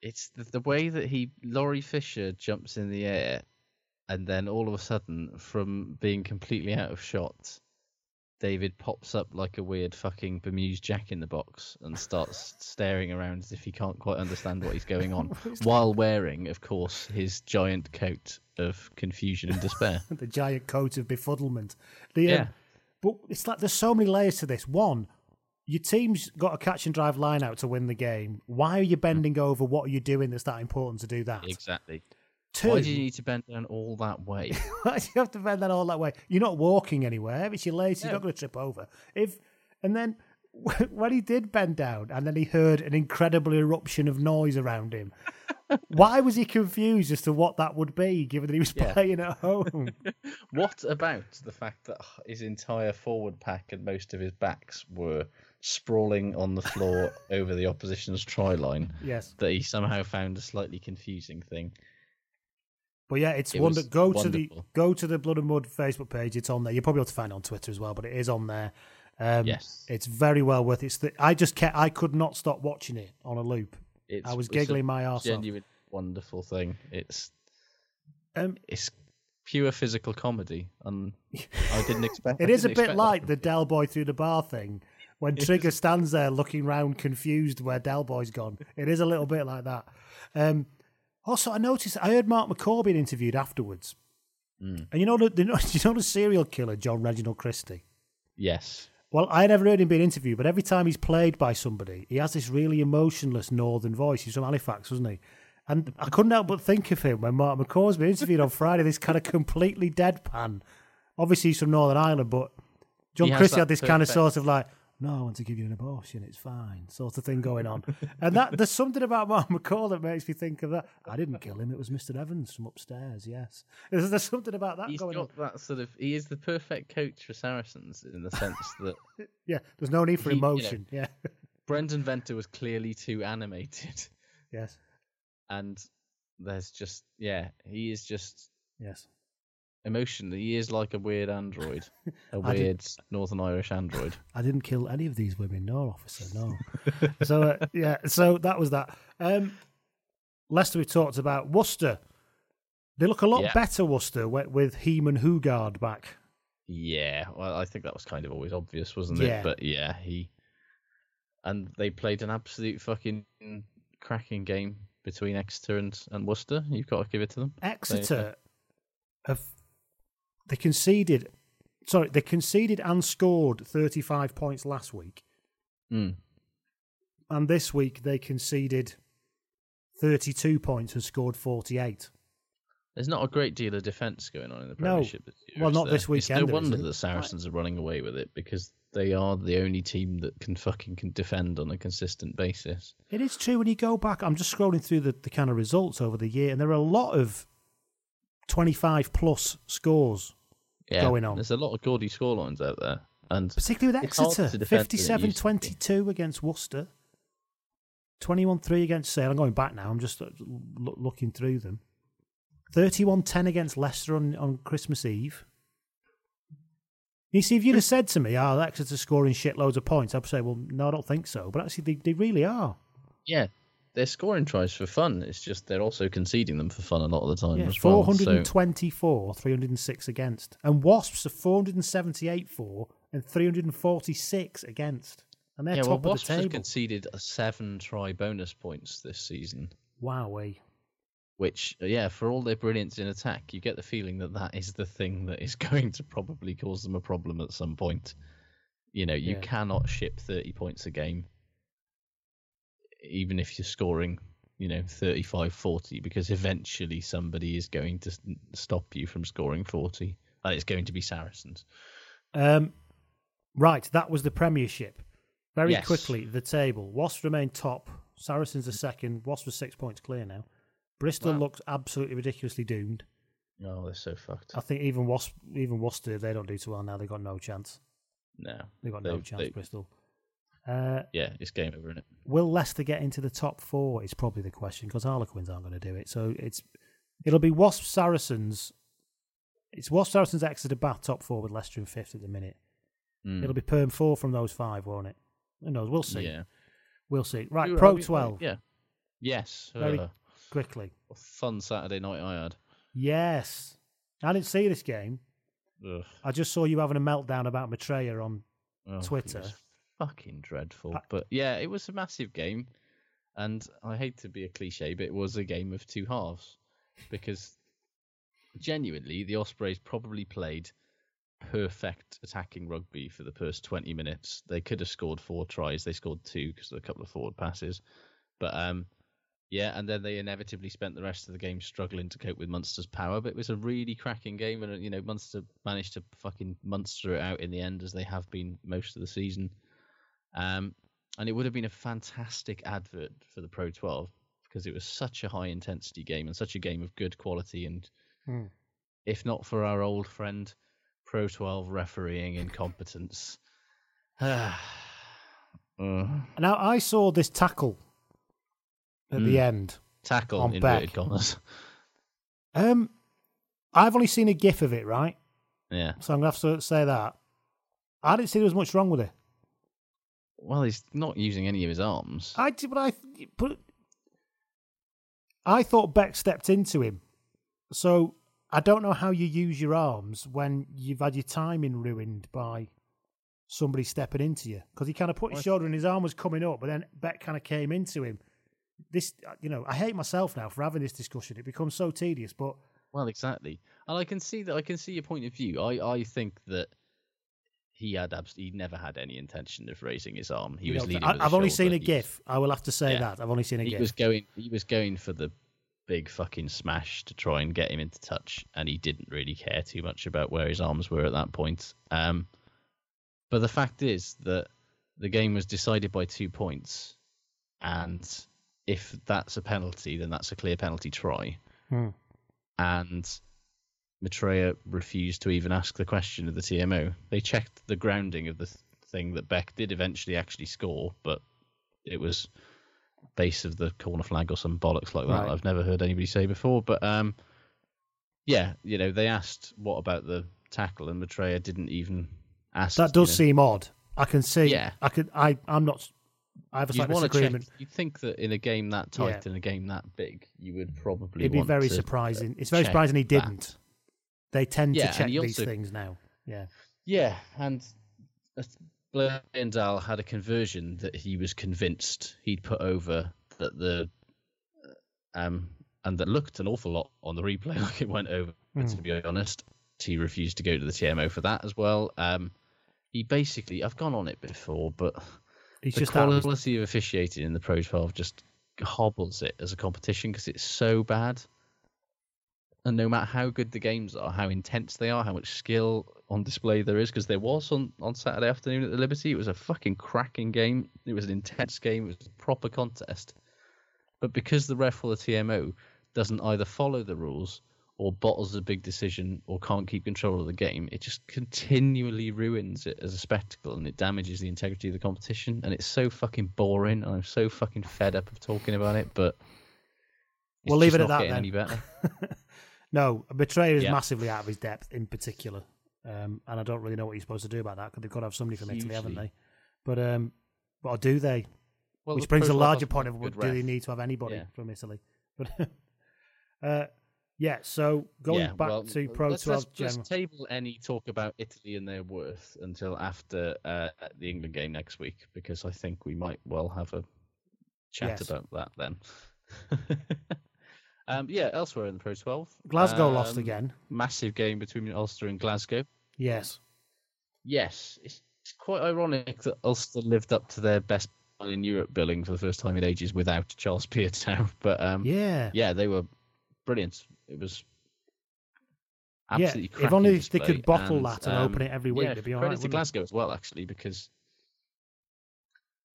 It's the, the way that he Laurie Fisher jumps in the air, and then all of a sudden, from being completely out of shot, David pops up like a weird fucking bemused Jack in the box and starts staring around as if he can't quite understand what is going on, while wearing, of course, his giant coat of confusion and despair. the giant coat of befuddlement. The, um, Yeah. But it's like there's so many layers to this. One, your team's got a catch and drive line out to win the game. Why are you hmm. bending over? What are you doing that's that important to do that? Exactly. Two, Why do you need to bend down all that way? Why do you have to bend that all that way? You're not walking anywhere. If you're lazy, you're not going to trip over. If and then when he did bend down, and then he heard an incredible eruption of noise around him. Why was he confused as to what that would be, given that he was Yeah. playing at home? What about the fact that his entire forward pack and most of his backs were sprawling on the floor over the opposition's try line? yes, That he somehow found a slightly confusing thing. but yeah, it's It wonder. was Go to the go to the Blood and Mud Facebook page. It's on there. You'll probably able to find it on Twitter as well, but it is on there. Um, Yes. it's very well worth it. It's the, I just kept, I could not stop watching it on a loop. It's, I was giggling my arse off. Genuine wonderful thing. It's Um, it's pure physical comedy, and I didn't expect. it is a bit like the. Del Boy through the bar thing. When Trigger stands there looking round, confused where Del Boy's gone. It is a little bit like that. Um, also, I noticed I heard Mark being interviewed afterwards, Mm. and you know the, the you know the serial killer John Reginald Christie. Yes. Well, I never heard him being interviewed, but every time he's played by somebody, he has this really emotionless northern voice. He's from Halifax, wasn't he? And I couldn't help but think of him when Mark McCall's been interviewed on Friday. This kind of completely deadpan. Obviously, he's from Northern Ireland, but John Christie had this kind of sort of like, "No, I want to give you an abortion. It's fine," sort of thing going on. and that there's something about Mark McCall that makes me think of that. I didn't kill him. It was Mister Evans from upstairs. Yes, there's, there's something about that He's going on. that sort of. He is the perfect coach for Saracens in the sense that Yeah, there's no need for he- you know, emotion. yeah, Brendan Venter was clearly too animated, yes, and there's just yeah, he is just yes. Emotionally. He is like a weird android, a I did- weird Northern Irish android. I didn't kill any of these women, no, officer, no. so uh, yeah, so that was that. Um, Leicester, we talked about Worcester. They look a lot Yeah. better, Worcester, with, with Heeman Hugard back. Yeah, well, I think that was kind of always obvious, wasn't it? Yeah. it? But yeah, he and they played an absolute fucking cracking game between Exeter and, and Worcester. You've got to give it to them. They- Exeter have they conceded. Sorry, they conceded and scored thirty-five points last week, Mm. and this week they conceded thirty-two points and scored forty-eight. There's not a great deal of defence going on in the No. Premiership. this year, Well, not there? this It's weekend, no is wonder it? the Saracens are running away with it because they are the only team that can fucking can defend on a consistent basis. It is true when you go back. I'm just scrolling through the, the kind of results over the year, and there are a lot of 25 plus scores Yeah, going on. There's a lot of gaudy scorelines out there, and Particularly with Exeter. to defend than it 57 used to be. 22 against Worcester. 21 3 against Sale. I'm going back now. I'm just uh, looking through them. 31 10 against Leicester on, on Christmas Eve. You see, if you'd have said to me, oh, Exeter's scoring shitloads of points, I'd say, well, no, I don't think so. But actually, they, they really are. Yeah, they're scoring tries for fun. It's just they're also conceding them for fun a lot of the time Yeah, as well. So 424, 306 against. And Wasps are 478 for and 346 against. And they're yeah, top well, of the Wasps have conceded a seven try bonus points this season. Wowee. Which, uh, yeah, for all their brilliance in attack, you get the feeling that that is the thing that is going to probably cause them a problem at some point. You know, you Yeah. cannot ship 30 points a game, even if you're scoring, you know, 35 40, because eventually somebody is going to stop you from scoring 40. And it's going to be Saracens. Um, right, that was the Premiership. Very Yes. quickly, the table. Wasps remain top. Saracens are second. Wasps are six points clear now. Bristol Wow. looks absolutely ridiculously doomed. Oh, they're so fucked. I think even Wasp, even Worcester, they don't do too well now. They've got no chance. No. They've got no chance, they- Bristol. Uh, Yeah, it's game over, isn't it? Will Leicester get into the top four? Is probably the question because Harlequins aren't going to do it. So it's it'll be Wasp Saracens. It's Wasp Saracens Exeter Bath top four with Leicester in fifth at the minute. Mm. It'll be Perm four from those five, won't it? Who knows? We'll see. Yeah. We'll see. Right, Pro twelve. Yeah. Yes. Very uh, quickly. fun Saturday night I had. Yes, I didn't see this game. Ugh. I just saw you having a meltdown about Mitrea on Oh, it Twitter. Fucking dreadful. But yeah, it was a massive game, and I hate to be a cliche, but it was a game of two halves because genuinely the Ospreys probably played perfect attacking rugby for the first 20 minutes. They could have scored four tries. They scored two because of a couple of forward passes. But um, yeah, and then they inevitably spent the rest of the game struggling to cope with Munster's power. But it was a really cracking game, and you know Munster managed to fucking Munster it out in the end, as they have been most of the season. Um, and it would have been a fantastic advert for the Pro 12 because it was such a high intensity game and such a game of good quality. And Hmm. if not for our old friend Pro 12 refereeing incompetence, uh, Now I saw this tackle at the Mm. end. tackle On inverted Beck. commas. Um, I've only seen a GIF of it, right? Yeah. So I'm gonna have to say that. I didn't see there was much wrong with it. Well, he's not using any of his arms. I did, but I but I thought Beck stepped into him. So I don't know how you use your arms when you've had your timing ruined by somebody stepping into you because he kind of put his shoulder and his arm was coming up, but then Beck kind of came into him. This, you know, I hate myself now for having this discussion. It becomes so tedious, but Well, exactly, and I can see that. I can see your point of view. I, I think that he had abs- he never had any intention of raising his arm. He you was know, leading. I, I've his only seen a He- GIF. I will have to say Yeah. that I've only seen a He GIF. was going. He was going for the big fucking smash to try and get him into touch, and he didn't really care too much about where his arms were at that point. Um, but the fact is that the game was decided by two points, and if that's a penalty, then that's a clear penalty try. Hmm. And Mitrea refused to even ask the question of the TMO. They checked the grounding of the thing that Beck did eventually actually score, but it was base of the corner flag or some bollocks like that. Right. I've never heard anybody say before. But um, yeah, you know, they asked what about the tackle, and Mitrea didn't even ask. That does you know, seem odd. I can see. Yeah. I could. I. I'm not. I have a slight disagreement. check. You'd think that in a game that tight Yeah. and a game that big, you would probably. It'd be very to, surprising. uh, It's very surprising he didn't. that. They tend Yeah, to check these also- things now. Yeah. Yeah, and Blaendal had a conversion that he was convinced he'd put over that the um and that looked an awful lot on the replay like it went over. But to Hmm. be honest, he refused to go to the TMO for that as well. Um, he basically I've gone on it before, but He's the just quality of officiating in the Pro 12 just hobbles it as a competition because it's so bad. And no matter how good the games are, how intense they are, how much skill on display there is, because there was on, on Saturday afternoon at the Liberty, it was a fucking cracking game. It was an intense game. It was a proper contest. But because the ref or the TMO doesn't either follow the rules or bottles a big decision or can't keep control of the game, it just continually ruins it as a spectacle and it damages the integrity of the competition. And it's so fucking boring. And I'm so fucking fed up of talking about it. But it's We'll leave it at not that then. No, Betrayer is Yeah. massively out of his depth in particular, um, and I don't really know what he's supposed to do about that because they've got to have somebody from Italy, haven't they? But um, or do they? Well, Which brings a larger point of a do they need to have anybody Yeah. from Italy? But uh, yeah, so going Yeah, back well, to Pro let's, 12 let's just table any talk about Italy and their worth until after uh, the England game next week because I think we might well have a chat Yes. about that then. um, yeah, elsewhere in the Pro 12, Glasgow lost um, again. Massive game between Ulster and Glasgow. Yes. Yes, it's, it's quite ironic that Ulster lived up to their best in Europe billing for the first time in ages without Charles Piutau. But um, Yeah. yeah, they were brilliant. It was Yeah, absolutely if cracking only they could bottle and, that and um, open it every week, yeah, they'd be credit right, to wouldn't it? Glasgow as well, actually, because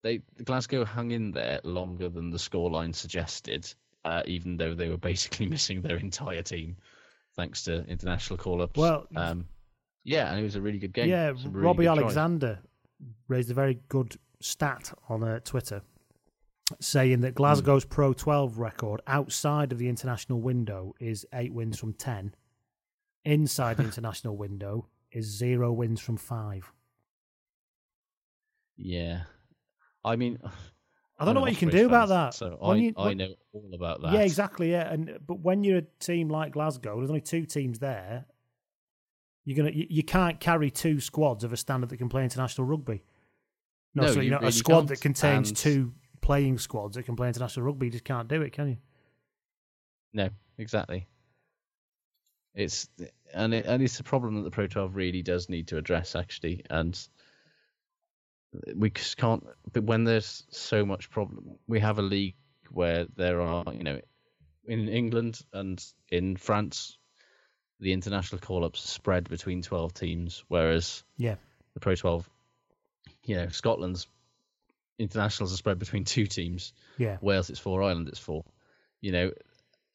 they Glasgow hung in there longer than the scoreline suggested, uh, even though they were basically missing their entire team thanks to international call-ups. Well, um, yeah, and it was a really good game. Yeah, really Robbie. Alexander raised a very good stat on uh, Twitter saying that Glasgow's Hmm. Pro 12 record outside of the international window is eight wins from 10. Inside the international window is zero wins from five. Yeah, I mean, I don't know what you can do about that. So When I, you- I know all about that. Yeah, exactly. Yeah, and but when you're a team like Glasgow, there's only two teams there. You're gonna you, you can't carry two squads of a standard that can play international rugby. No, No, so you you know a squad can't, that contains and- two playing squads that can play international rugby. You just can't do it, can you? No, exactly. It's and it, and it's a problem that the Pro 12 really does need to address actually, and we just can't. But when there's so much problem, we have a league where there are you know, in England and in France, the international call-ups spread between 12 teams, whereas Yeah. the Pro 12, you know, Scotland's internationals are spread between two teams. Yeah. Wales it's four, Ireland it's four. You know,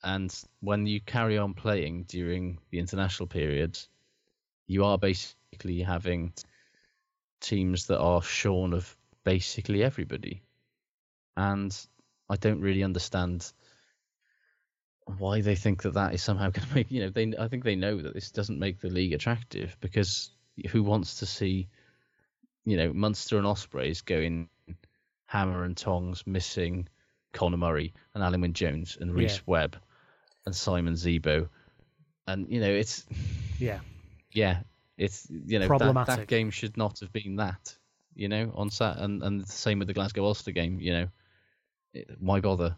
and when you carry on playing during the international period, you are basically having teams that are shorn of basically everybody. And I don't really understand why they think that that is somehow going to make you know they I think they know that this doesn't make the league attractive because who wants to see you know Munster and Ospreys going hammer and tongs missing Conor Murray and Alun Wyn Jones and Rhys Yeah. Webb and Simon Zebo and you know it's Yeah. yeah it's you know that, that game should not have been that you know on sat and and the same with the Glasgow Ulster game you know. It, why bother?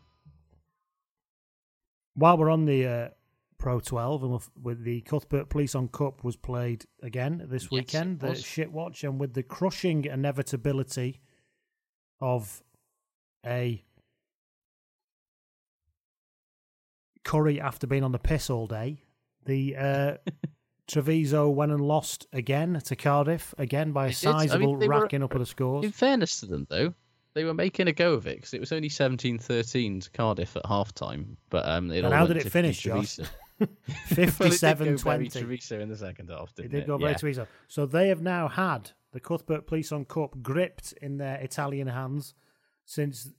While we're on the uh, Pro 12 and with, the Cuthbert Police on Cup was played again this Yes, weekend, the shit watch, and with the crushing inevitability of a Curry after being on the piss all day. The uh, Treviso went and lost again to Cardiff, again by a did. I mean, sizable were- racking up of the scores. In fairness to them, though, they were making a go of it because it was only 17-13 to Cardiff at half time. But um, it And all how did it finish, Josh? Treviso. well, it did go 57 20. Treviso in the second half, It didn't did it? go very Yeah. Treviso. So they have now had the Cuthbert Police on Cup gripped in their Italian hands since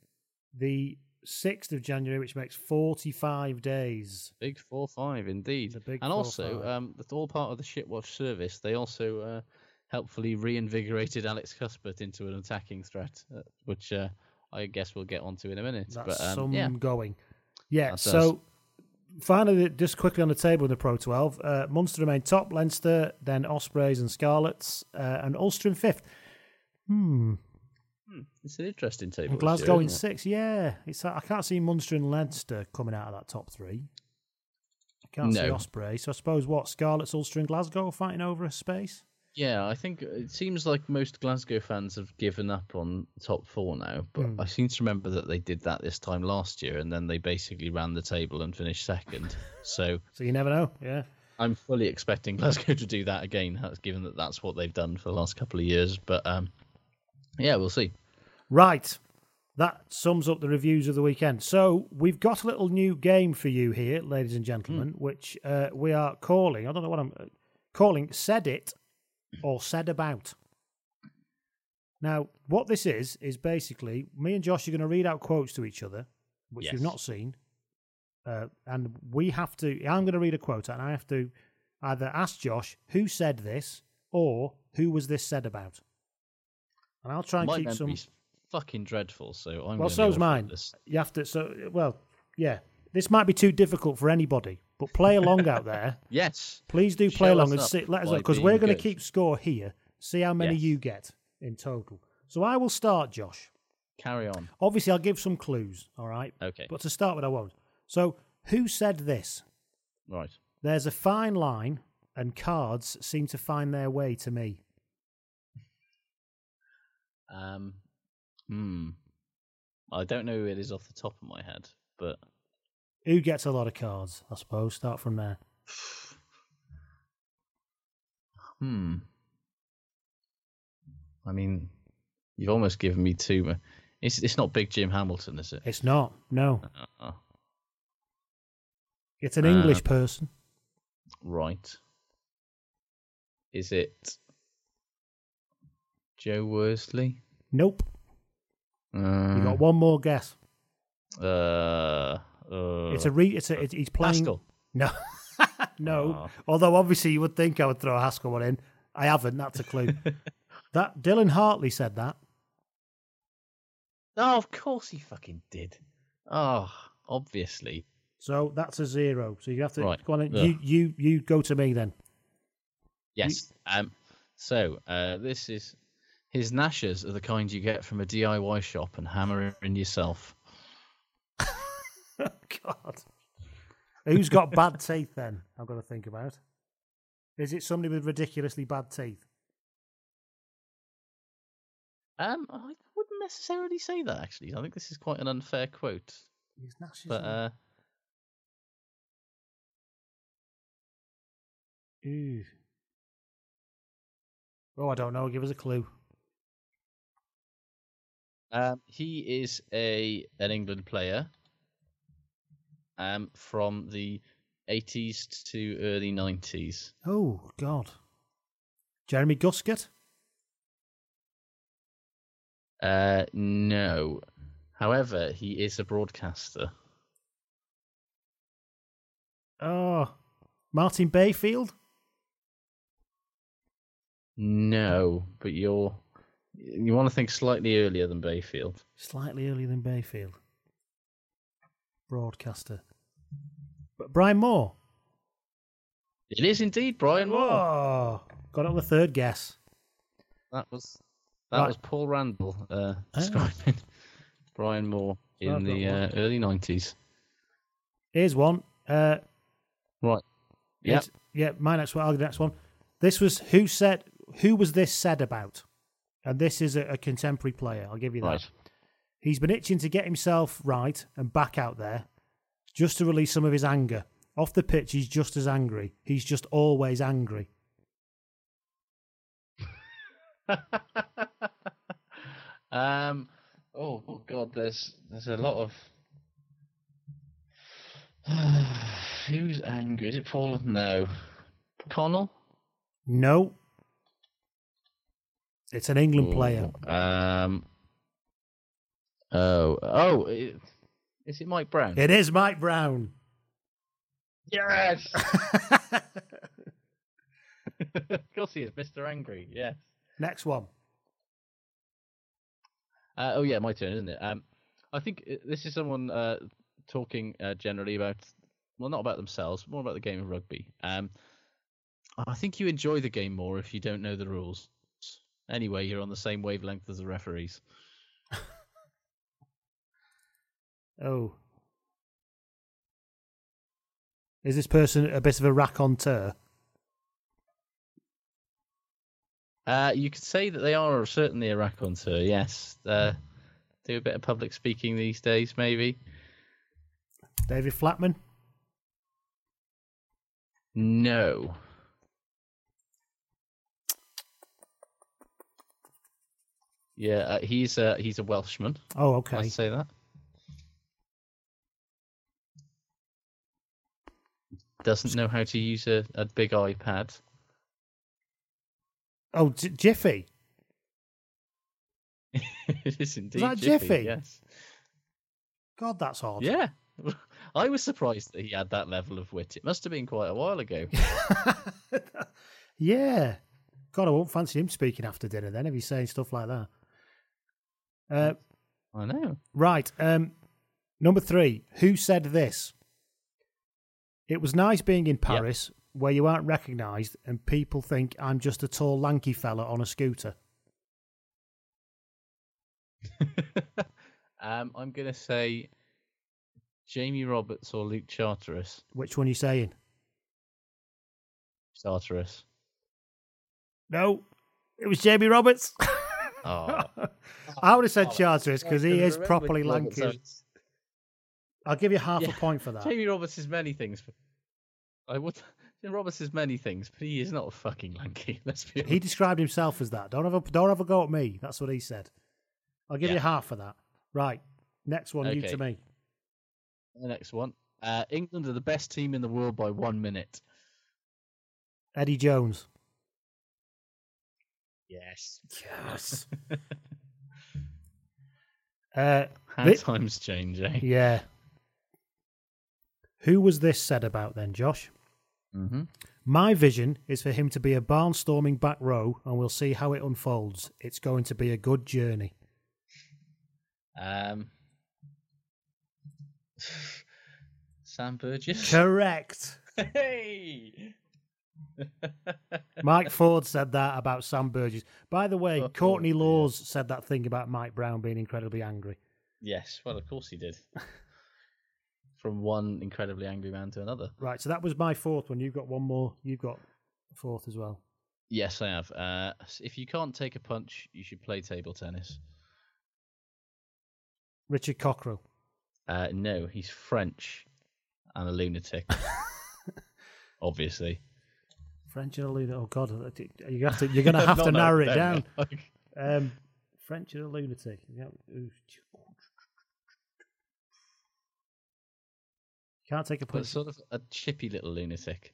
the 6th of January, which makes 45 days. Big four five indeed. The big and 4-5. also, um, that's all part of the Shipwatch service. They also uh, helpfully reinvigorated Alex Cuthbert into an attacking threat, uh, which uh, I guess we'll get onto in a minute. That's but um, some yeah, going. Yeah, That so finally, just quickly on the table in the Pro 12, uh, Munster remain top, Leinster, then Ospreys and Scarlets, uh, and Ulster in fifth. Hmm. It's an interesting table. And Glasgow year, in six. Yeah, it's I can't see Munster and Leinster coming out of that top three. I can't see Osprey. So I suppose what Scarlets, Ulster, and Glasgow fighting over a space. Yeah, I think it seems like most Glasgow fans have given up on top four now. But Hmm. I seem to remember that they did that this time last year, and then they basically ran the table and finished second. so So you never know. Yeah. I'm fully expecting Glasgow to do that again, given that that's what they've done for the last couple of years. But um, yeah, we'll see. Right. That sums up the reviews of the weekend. So we've got a little new game for you here, ladies and gentlemen, which uh, we are calling. I don't know what I'm calling. Said it or said about. Now, what this is is basically me and Josh are going to read out quotes to each other, which you've not seen, uh, and we have to. I'm going to read a quote, and I have to either ask Josh who said this or who was this said about. And I'll try and My keep some. Fucking dreadful, so I'm. Well, so's mine. this. You have to. So, well, yeah. This might be too difficult for anybody, but play along out there. Yes. Please do play Show along and see. Let us know because we're going to keep score here. See how many Yes. you get in total. So I will start, Josh. Carry on. Obviously, I'll give some clues. All right. Okay. But to start with, I won't. So, who said this? Right. There's a fine line, and cards seem to find their way to me. Um. Hmm. I don't know who it is off the top of my head, but Who gets a lot of cards? I suppose. Start from there. hmm. I mean, you've almost given me two. It's it's not Big Jim Hamilton, is it? It's not. No. Uh, It's an English Um, person. right. Is it Joe Worsley? Nope. Uh, You got one more guess. Uh, uh, It's a re. It's a. It's, he's playing. Haskell. No, no. Oh. Although obviously you would think I would throw a Haskell one in. I haven't. That's a clue. that Dylan Hartley said that. Oh, of course he fucking did. Oh, obviously. So that's a zero. So you have to Right. go on. and- You you you go to me then. Yes. Um. So, uh, this is his gnashers are the kind you get from a DIY shop and hammer in yourself. God. Who's got bad teeth then? I've got to think about. Is it somebody with ridiculously bad teeth? Um, I wouldn't necessarily say that actually. I think this is quite an unfair quote. His gnashers But uh, Ooh. Oh, I don't know. Give us a clue. Um, he is a an England player. Um, from the 80s to early 90s. Oh God. Jeremy Guscott. Uh, no. However, he is a broadcaster. Oh, Martin Bayfield. No, but you're you want to think slightly earlier than Bayfield. Slightly earlier than Bayfield. Broadcaster. But Brian Moore. It is indeed Brian Moore. Oh, got it on the third guess. That was that Right. was Paul Rendall uh, Ah. describing Brian Moore in the uh, early nineties. Here's one. Uh, Right. It's- Yeah, my next one. I'll do the next one. This was who said. Who was this said about? And this is a, a contemporary player. I'll give you that. Right. He's been itching to get himself right and back out there. just to release some of his anger. Off the pitch, he's just as angry. He's just always angry. um. Oh, oh God, there's there's a lot of. Who's angry? Is it Paul? No. Connell? No. It's an England player. Um. Oh, oh, is it Mike Brown? It is Mike Brown. Yes. of course he is, Mr. Angry. Yes. Next one. Uh, oh yeah, my turn, isn't it? Um, I think uh, this is someone uh, talking uh, generally about, well, not about themselves, more about the game of rugby. Um, I think you enjoy the game more if you don't know the rules. Anyway, you're on the same wavelength as the referees. Oh. Is this person a bit of a raconteur? Uh, you could say that they are certainly a raconteur. Yes, uh, do a bit of public speaking these days, maybe. David Flatman? No. Yeah, uh, he's a he's a Welshman. Oh, okay. I'd say that. Doesn't know how to use a, a big iPad. Oh, J- Jiffy. it is indeed. that Jiffy? Yes. God, that's odd. Yeah. I was surprised that he had that level of wit. It must have been quite a while ago. Yeah. God, I won't fancy him speaking after dinner then if he's saying stuff like that. Uh, I know. right. Um, number three. Who said this? It was nice being in Paris where you aren't recognised and people think I'm just a tall, lanky fella on a scooter. um, I'm going to say Jamie Roberts or Luke Charteris. Which one are you saying? Charteris. No, it was Jamie Roberts. Oh. I would have said Charteris because he is properly lanky. I'll give you half Yeah. a point for that. Jamie Roberts is many things. I would. Jamie Roberts is many things, but he is not a fucking lanky. Let's be honest. He described himself as that. Don't have a don't have a go at me. That's what he said. I'll give Yeah. you half for that. Right. Next one, you to me. The next one. Uh, England are the best team in the world by one minute. Eddie Jones. Yes. Yes. uh, How thi- times change, eh? yeah. Who was this said about then, Josh? Mm-hmm. My vision is for him to be a barnstorming back row, and we'll see how it unfolds. It's going to be a good journey. Um. Sam Burgess. Correct. Hey. Mike Ford said that about Sam Burgess. By the way, Oh, Courtney dear. Lawes said that thing about Mike Brown being incredibly angry. Yes, well, of course he did. From one incredibly angry man to another. Right, so that was my fourth one. You've got one more. You've got fourth as well. Yes, I have. Uh, if you can't take a punch, you should play table tennis. Richard Cockerill. Uh, no, he's French and a lunatic. Obviously. French and a lunatic. Oh God, you have to. You're going to have to narrow it down. Um, French and a lunatic. Yeah. Can't take a But sort of a chippy little lunatic.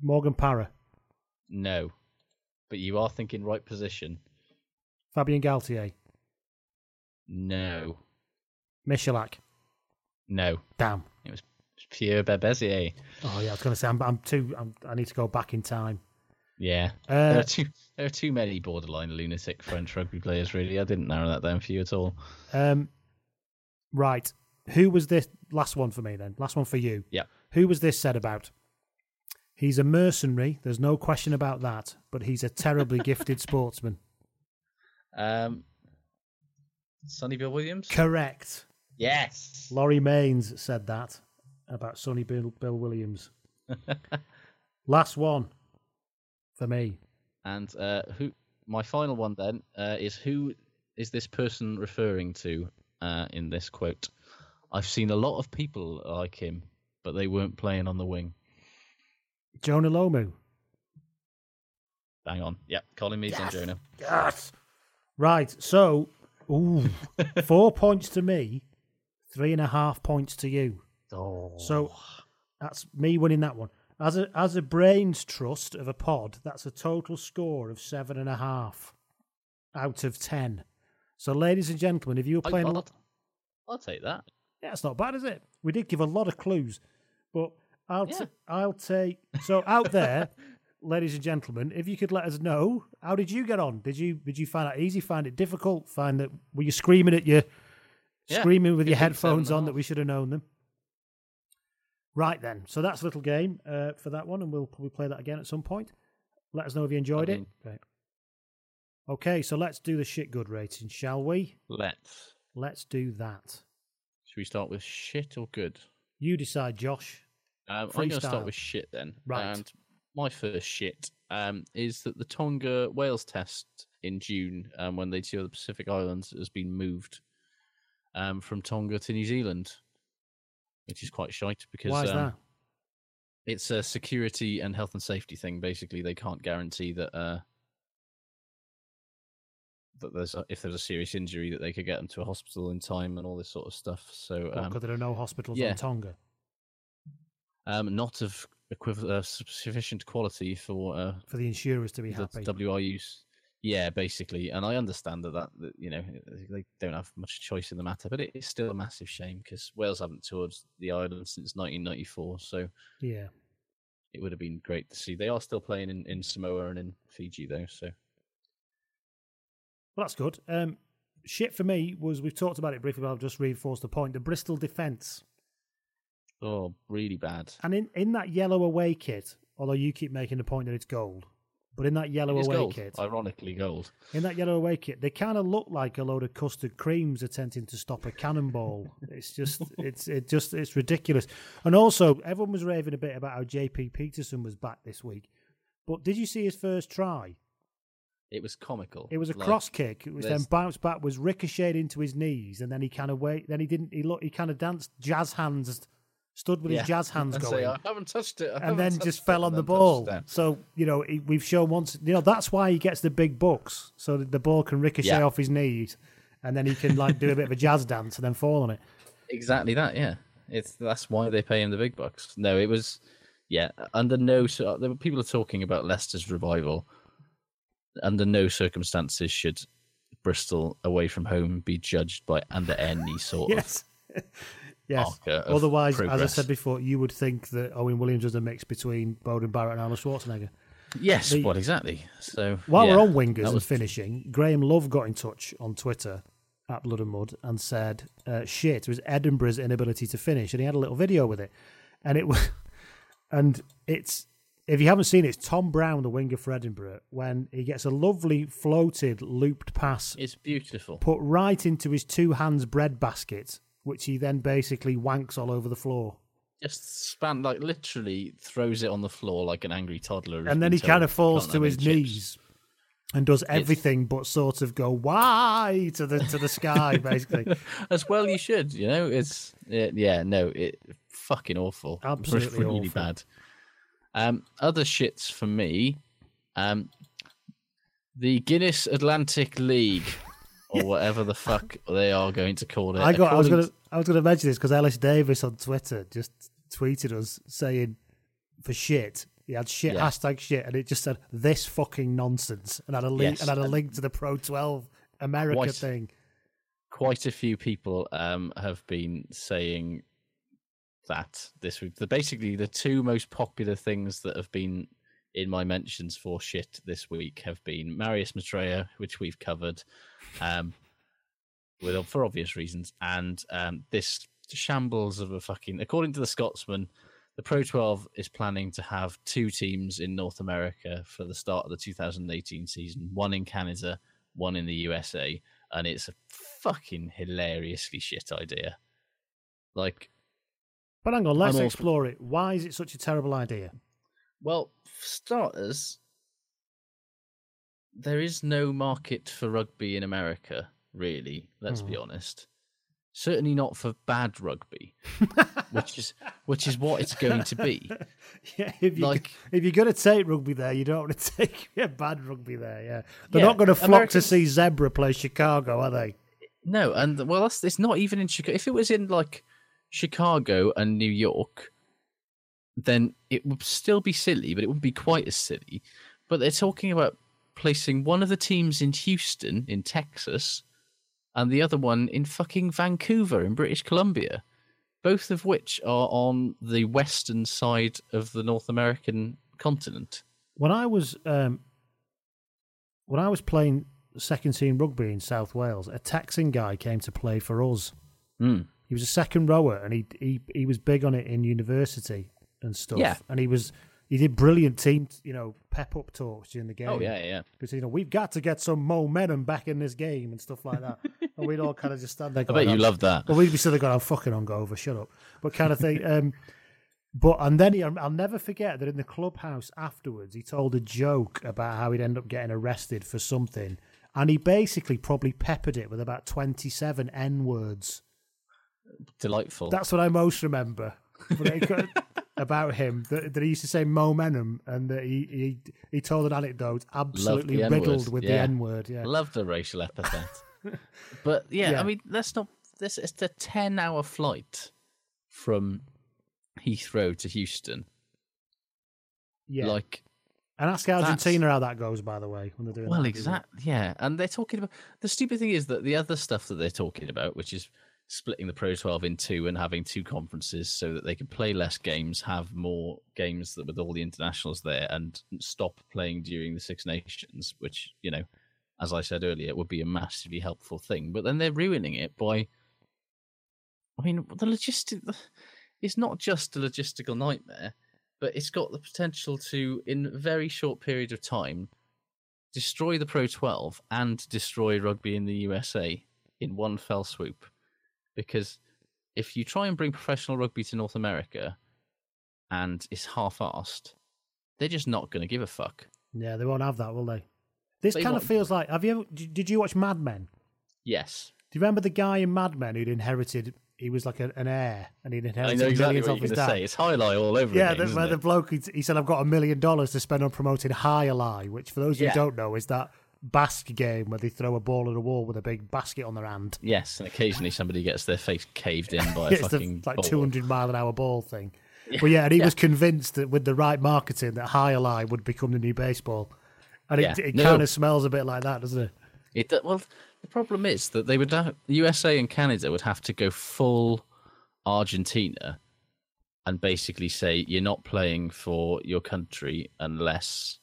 Morgan Parra. No. But you are thinking right position. Fabien Galthié. No. Michalak. No. Damn. Pierre Berbizier. Oh yeah, I was going to say I'm, I'm too. I'm, I need to go back in time. Yeah. there, Uh, are too, there are too many borderline lunatic French rugby players, really. I didn't narrow that down for you at all. Um, right. Who was this last one for me then? Last one for you. Yeah. Who was this said about? He's a mercenary. There's no question about that. But he's a terribly gifted sportsman. Um, Sonny Bill Williams? Correct. Yes. Laurie Mains said that about Sonny Bill, Bill Williams. Last one for me. And uh, who? My final one then uh, is who is this person referring to uh, in this quote? I've seen a lot of people like him, but they weren't playing on the wing. Jonah Lomu. Bang on. Yep, Colin Meads on Jonah. Yes. Right. So, ooh, four points to me, three and a half points to you. Oh. So that's me winning that one. As a as a brains trust of a pod, that's a total score of seven and a half out of ten. So, ladies and gentlemen, if you were playing, I'll, I'll take that. yeah, it's not bad, is it? We did give a lot of clues, but I'll Yeah. t- I'll take so out there, ladies and gentlemen, if you could let us know, how did you get on? Did you did you find it easy? Find it difficult? Find that were you screaming at your Yeah, screaming with your give it seven headphones on that we should have known them? Right then, so that's a little game uh, for that one, and we'll probably play that again at some point. Let us know if you enjoyed I it. mean- Right. Okay, so let's do the shit good rating, shall we? Let's. Let's do that. Should we start with shit or good? You decide, Josh. Um, I'm going to start with shit then. Right. And my first shit um, is that the Tonga Wales test in June, um, when they tour the Pacific Islands, has been moved um, from Tonga to New Zealand, which is quite shite because Why is um, that? it's a security and health and safety thing. Basically, they can't guarantee that uh, that there's a, if there's a serious injury that they could get them to a hospital in time and all this sort of stuff. So um, Because there are no hospitals yeah. on Tonga. um, not of equivalent uh, sufficient quality for uh, For the insurers to be the happy. WRUs. Yeah, basically, and I understand that, that that you know they don't have much choice in the matter, but it is still a massive shame because Wales haven't toured the island since 1994, so Yeah. it would have been great to see. They are still playing in, in Samoa and in Fiji though, so Well, that's good. Um, shit for me was we've talked about it briefly, but I'll just reinforce the point. The Bristol defence. oh, really bad. And in, in that yellow away kit, although you keep making the point that it's gold, but in that yellow away gold, kit, ironically gold. in that yellow away kit, they kind of look like a load of custard creams attempting to stop a cannonball. it's just, it's, it just, it's ridiculous. And also, everyone was raving a bit about how JP Pietersen was back this week. But did you see his first try? It was comical. It was a Like, cross kick. It was then bounced back, was ricocheted into his knees, and then he kind of wait. Then he didn't. He look. He kind of danced jazz hands, stood with Yeah. his jazz hands going, say, I haven't touched it. I and haven't then just fell on the ball. So you know we've shown once. You know that's why he gets the big bucks, so that the ball can ricochet Yeah. off his knees, and then he can like do a bit of a jazz dance and then fall on it. Exactly that, yeah. It's that's why they pay him the big bucks. No, it was, yeah. Under no, cir- there were people are talking about Leicester's revival. Under no circumstances should Bristol away from home be judged by under any sort Yes. Yes. of Otherwise, as I said before, you would think that Owen Williams was a mix between Beauden Barrett and Arnold Schwarzenegger. Yes, the- well, exactly. So While yeah, we're on wingers that and finishing, Graham Love got in touch on Twitter at Blood and Mud and said, uh, "Shit, it was Edinburgh's inability to finish," and he had a little video with it, and it was, and it's if you haven't seen it, it's Tom Brown, the winger for Edinburgh, when he gets a lovely floated looped pass It's beautiful. put right into his two hands bread basket, which he then basically wanks all over the floor. Just span like literally throws it on the floor like an angry toddler. and then he kind of falls to his chips. knees and does everything but sort of go why to the to the sky basically As well, you should. You know, it's it, yeah, no, it fucking awful, Absolutely really awful. bad. Um, other shits for me, um, the Guinness Atlantic League or whatever the fuck they are going to call it. i got i was According gonna i was gonna mention this because ellis davis on twitter just tweeted us saying for shit he had shit Yeah. hashtag shit and it just said this fucking nonsense and had a link Yes, and had a link to the pro 12 america Quite- thing quite a few people um, have been saying that this week. The basically the two most popular things that have been in my mentions for shit this week have been Marius Mitrea, which we've covered, um, with for obvious reasons, and um, this shambles of a fucking. According to the Scotsman, the Pro 12 is planning to have two teams in North America for the start of the 2018 season, one in Canada, one in the USA, and it's a fucking hilariously shit idea. Like, but hang on let's I'm all explore it why is it such a terrible idea well, for starters, there is no market for rugby in America, really. Let's be mm. honest. Certainly not for bad rugby, which is which is what it's going to be. Yeah, if you Like- if you're going to take rugby there, you don't want to take yeah, bad rugby there. Yeah, they're Yeah, not going to flock Americans- to see Zebre play Chicago, are they? No, and well, that's it's not even in Chicago. If it was in like Chicago and New York, then it would still be silly, but it wouldn't be quite as silly. But they're talking about placing one of the teams in Houston, in Texas, and the other one in fucking Vancouver, in British Columbia, both of which are on the western side of the North American continent. When I was um, when I was playing second team rugby in South Wales, a Texan guy came to play for us. Mm. He was a second rower, and he he he was big on it in university and stuff. Yeah. and he was he did brilliant team, you know, pep up talks during the game. Oh yeah, yeah. Because you know we've got to get some momentum back in this game and stuff like that. and we'd all kind of just stand there. I bet you "Oh, loved that. Well, we'd be sort of going, "Oh, fucking on, go over, shut up," but kind of thing. Um, but and then he, I'll never forget that in the clubhouse afterwards, he told a joke about how he'd end up getting arrested for something, and he basically probably peppered it with about twenty-seven n words. Delightful. That's what I most remember about him. That, that he used to say momentum, and that he he, he told an anecdote absolutely riddled with the. N word. Yeah, Love the racial epithet. but yeah, Yeah. I mean, let's not. This it's a ten-hour flight from Heathrow to Houston. yeah. Like, and ask that's- Argentina how that goes. By the way, when they're doing well, exactly. Yeah, and they're talking about the stupid thing is that the other stuff that they're talking about, which is splitting the Pro 12 in two and having two conferences so that they can play less games, have more games that with all the internationals there, and stop playing during the Six Nations, which you know, as I said earlier, would be a massively helpful thing. But then they're ruining it by. I mean, the logistic. It's not just a logistical nightmare, but it's got the potential to, in a very short period of time, destroy the Pro 12 and destroy rugby in the USA in one fell swoop. Because if you try and bring professional rugby to North America and it's half assed, they're just not going to give a fuck. Yeah, they won't have that, will they? This They kind of won't. feels like. Have you ever? Did did you watch Mad Men? Yes. Do you remember the guy in Mad Men who'd inherited? He was like a, an heir, and he'd I inherited know exactly millions what off you're his going to dad. say. It's highlight all over yeah, again, the, isn't where it? the bloke he, he said, "I've got a million dollars to spend on promoting Jai Alai," which for those Yeah. who don't know is that basque game where they throw a ball at a wall with a big basket on their hand. Yes, and occasionally somebody gets their face caved in by a it's the fucking like two hundred mile an hour ball thing. But yeah, and he was convinced that with the right marketing, that Jai Alai would become the new baseball, and Yeah. it, it No. kind of smells a bit like that, doesn't it? It well, the problem is that they would uh, have, the USA and Canada would have to go full Argentina and basically say you're not playing for your country unless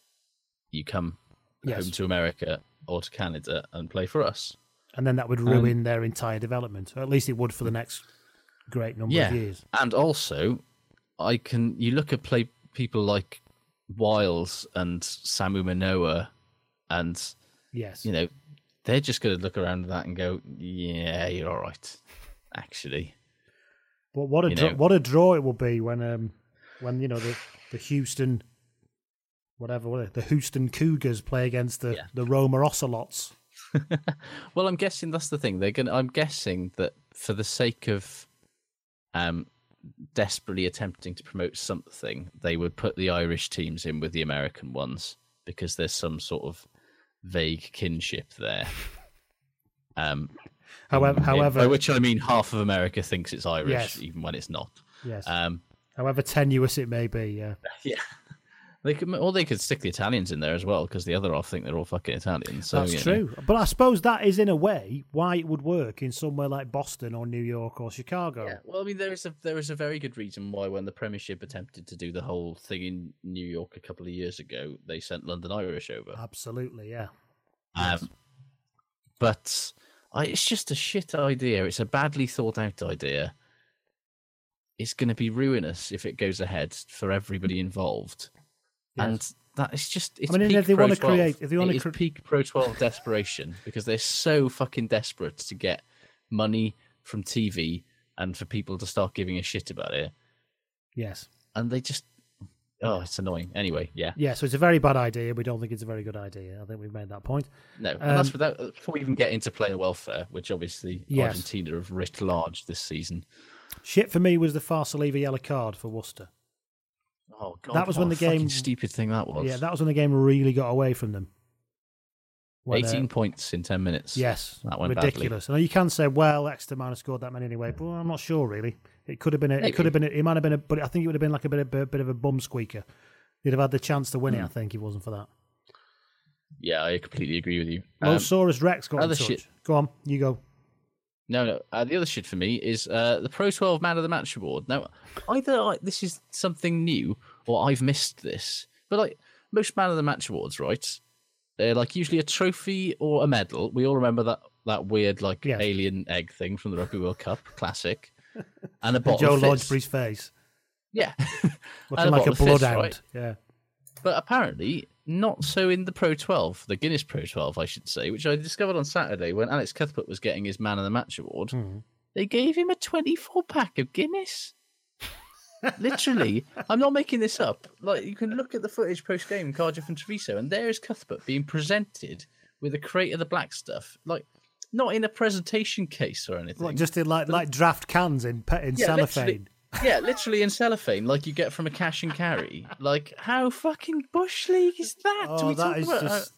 you come Yes. home to America or to Canada and play for us. And then that would ruin their entire development, or at least it would for the next great number yeah, of years. and also I can you look at play people like Wyles and Samu Manoa and Yes. you know they're just going to look around at that and go, yeah, you're all right, actually. But what a draw, what a draw it will be when um when you know the the Houston whatever the Houston Cougars play against the the Roma Ocelots. Well, I'm guessing that's the thing. They're going. to I'm guessing that for the sake of um, desperately attempting to promote something, they would put the Irish teams in with the American ones because there's some sort of vague kinship there. Um, However- however- by which I mean half of America thinks it's Irish, Yes. even when it's not. Yes. Um, However tenuous it may be, yeah. yeah. They could, or they could stick the Italians in there as well, because the other half think they're all fucking Italian. So That's you know. true. But I suppose that is in a way why it would work in somewhere like Boston or New York or Chicago. Yeah, well, I mean, there is a there is a very good reason why when the Premiership attempted to do the whole thing in New York a couple of years ago, they sent London Irish over. Absolutely, yeah. Um, but I, it's just a shit idea. It's a badly thought out idea. It's going to be ruinous if it goes ahead for everybody involved, and that is just. It's I mean, peak if they Pro wanna 12. create- if they wanna It is cre- peak Pro Twelve desperation because they're so fucking desperate to get money from TV and for people to start giving a shit about it Yes. and they just oh, it's annoying. Anyway, yeah. Yeah, so it's a very bad idea. We don't think it's a very good idea. I think we've made that point. No, and Um, that's without before we even get into player welfare, which obviously Yes. Argentina have writ large this season. Shit for me was the Farsaliva yellow card for Worcester. Oh god, That was when the game- stupid thing that was. Yeah, that was when the game really got away from them. When, uh, eighteen points in ten minutes. Yes, that went ridiculous. And you can say, well, Exeter might have scored that many anyway, but I'm not sure really. It could have been. A, it could have been. A, it might have been a. But I think it would have been like a bit of a bit of a bum squeaker. They'd have had the chance to win it. Hmm. I think if it wasn't for that. Yeah, I completely agree with you. Um, Losaurus Rex got in touch. shit- Go on, you go. No, no. Uh, the other shit for me is uh, the Pro 12 Man of the Match award. Now, either I, this is something new or I've missed this, but like most Man of the Match awards, right? They're like usually a trophy or a medal. We all remember that that weird like Yes. alien egg thing from the Rugby World Cup, classic, and a bottle Joe. Lodgebury's face, Yeah, looking And like a bloodhound. right? Yeah. But apparently not so in the Pro 12, the Guinness Pro 12, I should say, which I discovered on Saturday when Alex Cuthbert was getting his Man of the Match award. Hmm. They gave him a 24 pack of Guinness. Literally, I'm not making this up. Like you can look at the footage post game, Cardiff and Treviso, and there is Cuthbert being presented with a crate of the black stuff, like not in a presentation case or anything. Like just in like like draft cans in in Yeah, cellophane. Yeah, literally in cellophane, like you get from a cash and carry. Like how fucking bush league is that? Oh, we that talk is about just. how-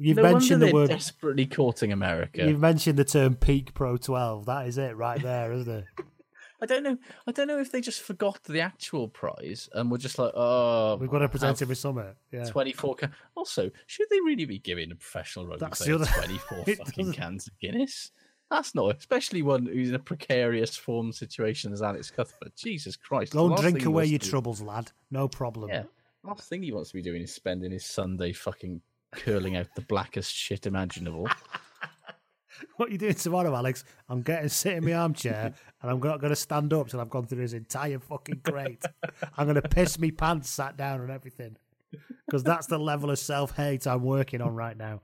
You've no mentioned the word. desperately courting America. You've mentioned the term peak Pro 12. That is it right there, isn't it? I don't know. I don't know if they just forgot the actual prize and were just like, oh, We've got to present it with something. Yeah. 24 can- Also, should they really be giving a professional rugby That's player the other- 24 fucking doesn't- cans of Guinness? That's not, especially one who's in a precarious form situation as Alex Cuthbert. Jesus Christ. Go last drink away your do- troubles, lad. No problem. Yeah. Last thing he wants to be doing is spending his Sunday fucking curling out the blackest shit imaginable. What are you doing tomorrow, Alex? I'm getting sit in my armchair and I'm not going to stand up till I've gone through his entire fucking crate. I'm going to piss me pants sat down and everything because that's the level of self hate I'm working on right now.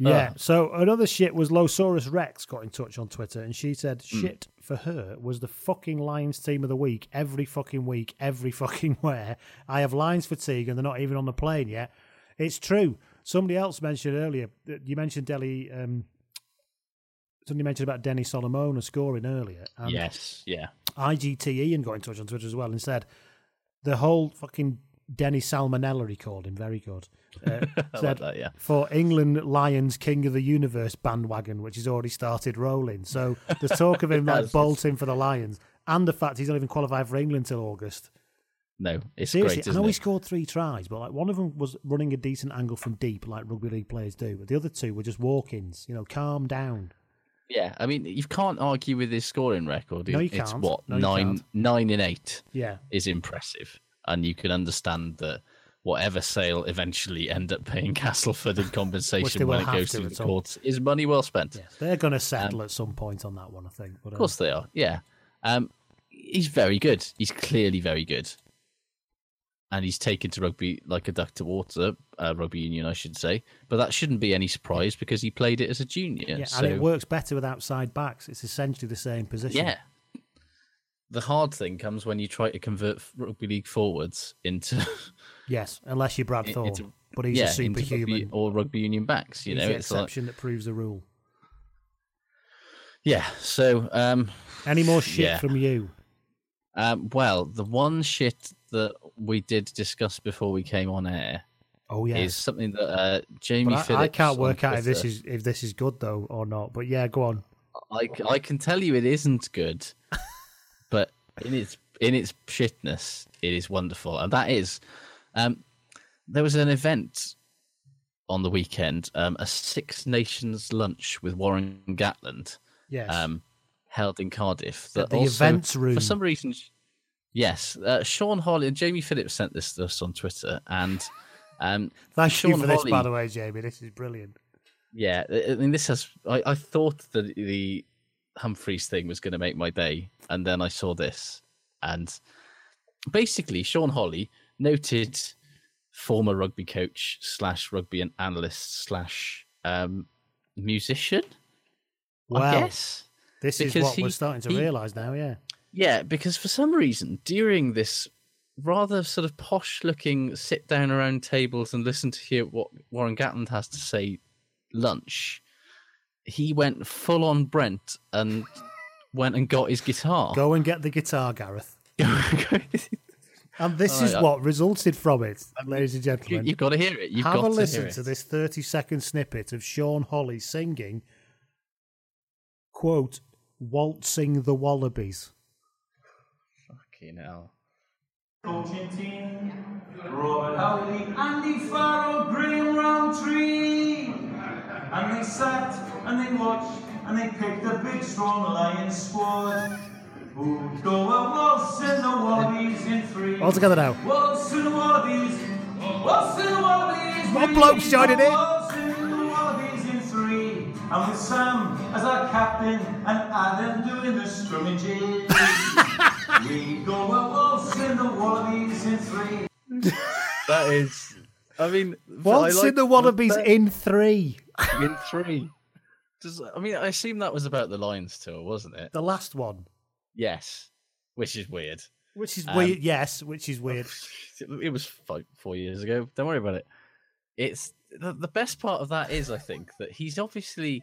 Yeah. Ah. So another shit was Losaurus Rex got in touch on Twitter and she said Hmm. shit for her was the fucking Lions team of the week every fucking week, every fucking where. I have Lions fatigue and they're not even on the plane yet. It's true. Somebody else mentioned earlier. that You mentioned Delhi. Um, somebody mentioned about Denny Solomona scoring earlier. And yes, yeah. IGT and got in touch on Twitter as well and said the whole fucking Denny Salmonella he called him very good. Uh, said, like that, yeah. For England Lions King of the Universe bandwagon, which has already started rolling. So there's talk of him like bolting for the Lions, and the fact he's not even qualified for England till August. No, it's Seriously, great, I know he scored three tries, but like one of them was running a decent angle from deep, like rugby league players do. But the other two were just walk-ins. You know, calm down. Yeah, I mean, you can't argue with his scoring record. No, you it's can't. what No, you nine, nine and eight. Yeah. is impressive, and you can understand that whatever sale eventually end up paying Castleford in compensation when it goes to the courts is money well spent. Yes, They're going to settle at some point on that one, I think. But, Of course they are. Yeah, um, he's very good. He's clearly very good, and he's taken to rugby like a duck to water, uh, rugby union, I should say. But that shouldn't be any surprise because he played it as a junior. yeah, so and it works better with outside backs. It's essentially the same position. Yeah. The hard thing comes when you try to convert rugby league forwards into Yes, unless you're Brad into- but he's yeah, a superhuman. rugby or rugby union backs. You he's know, the it's like exception that proves the rule. yeah. So um, Any more shit yeah. from you? Um, well, the one shit that we did discuss before we came on air Oh yeah, is something that uh, Jamie I. I can't work out if this is if this is good though or not. But yeah, go on. I, I can tell you it isn't good, in its in its shitness, it is wonderful, and that is, um, there was an event on the weekend, um, a Six Nations lunch with Warren Gatland, Yes. um, held in Cardiff. At that the also- events room. For some reason, yes, uh, Sean Holley and Jamie Phillips sent this to us on Twitter, and um, Thank Sean you for this, by the way, Jamie. This is brilliant. yeah, I I mean, this has. I, I thought that the Humphreys thing was going to make my day, and then I saw this, and basically, Sean Holley, noted former rugby coach slash rugby and analyst slash um, musician. I Wow. guess This is Because what we're starting to he- realise now. Yeah. yeah, because for some reason during this rather sort of posh looking sit down around tables and listen to hear what Warren Gatland has to say lunch, he went full on Brent and went and got his guitar. Go and get the guitar, Gareth. and this Oh, is yeah. what resulted from it, um, ladies and gentlemen. You, have got to hear it. You've Have got a to listen to this 30 second snippet of Sean Holley singing, quote, Waltzing the Wallabies. Fucking hell. Coaching team, Robert Howley, Andy Farrell, Graham Rowntree. And they sat and they watched and they picked a big strong lion squad. Who'd go a waltzing the wallabies in three. All together now. Waltzing the wallabies, waltzing the wallabies. More we blokes joining in. Waltzing the wallabies in three. And with Sam as our captain and Adam doing the scrummages. we go a waltzing the wallabies in three. That is. I mean, but I Waltzing like the Wallabies that- in three. in three. Does, I mean, I assume that was about the Lions tour, wasn't it? The last one. Yes, which is weird. Which is Um, weird. Yes, which is weird. It was five, four years ago. Don't worry about it. It's the, the best part of that is, I think, that he's obviously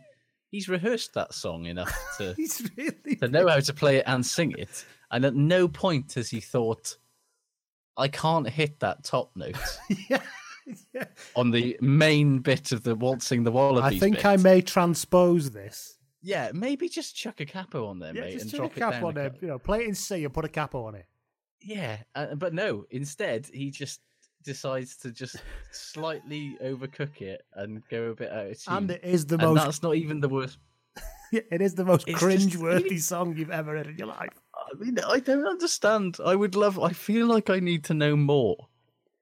he's rehearsed that song enough to He's really. to know how to play it and sing it, and at no point has he thought, "I can't hit that top note." yeah. Yeah. On the main bit of the waltzing the wallabies. I think bit. I may transpose this. Yeah, maybe just chuck a capo on there, Yeah, mate, just and drop a it down. on it. You know, play it in C and put a capo on it. Yeah, uh, but no. Instead, he just decides to just slightly overcook it and go a bit out of tune. And it is the And most- That's not even the worst. Yeah, it is the most It's cringe-worthy song you've ever heard in your life. I mean, I don't understand. I would love. I feel like I need to know more.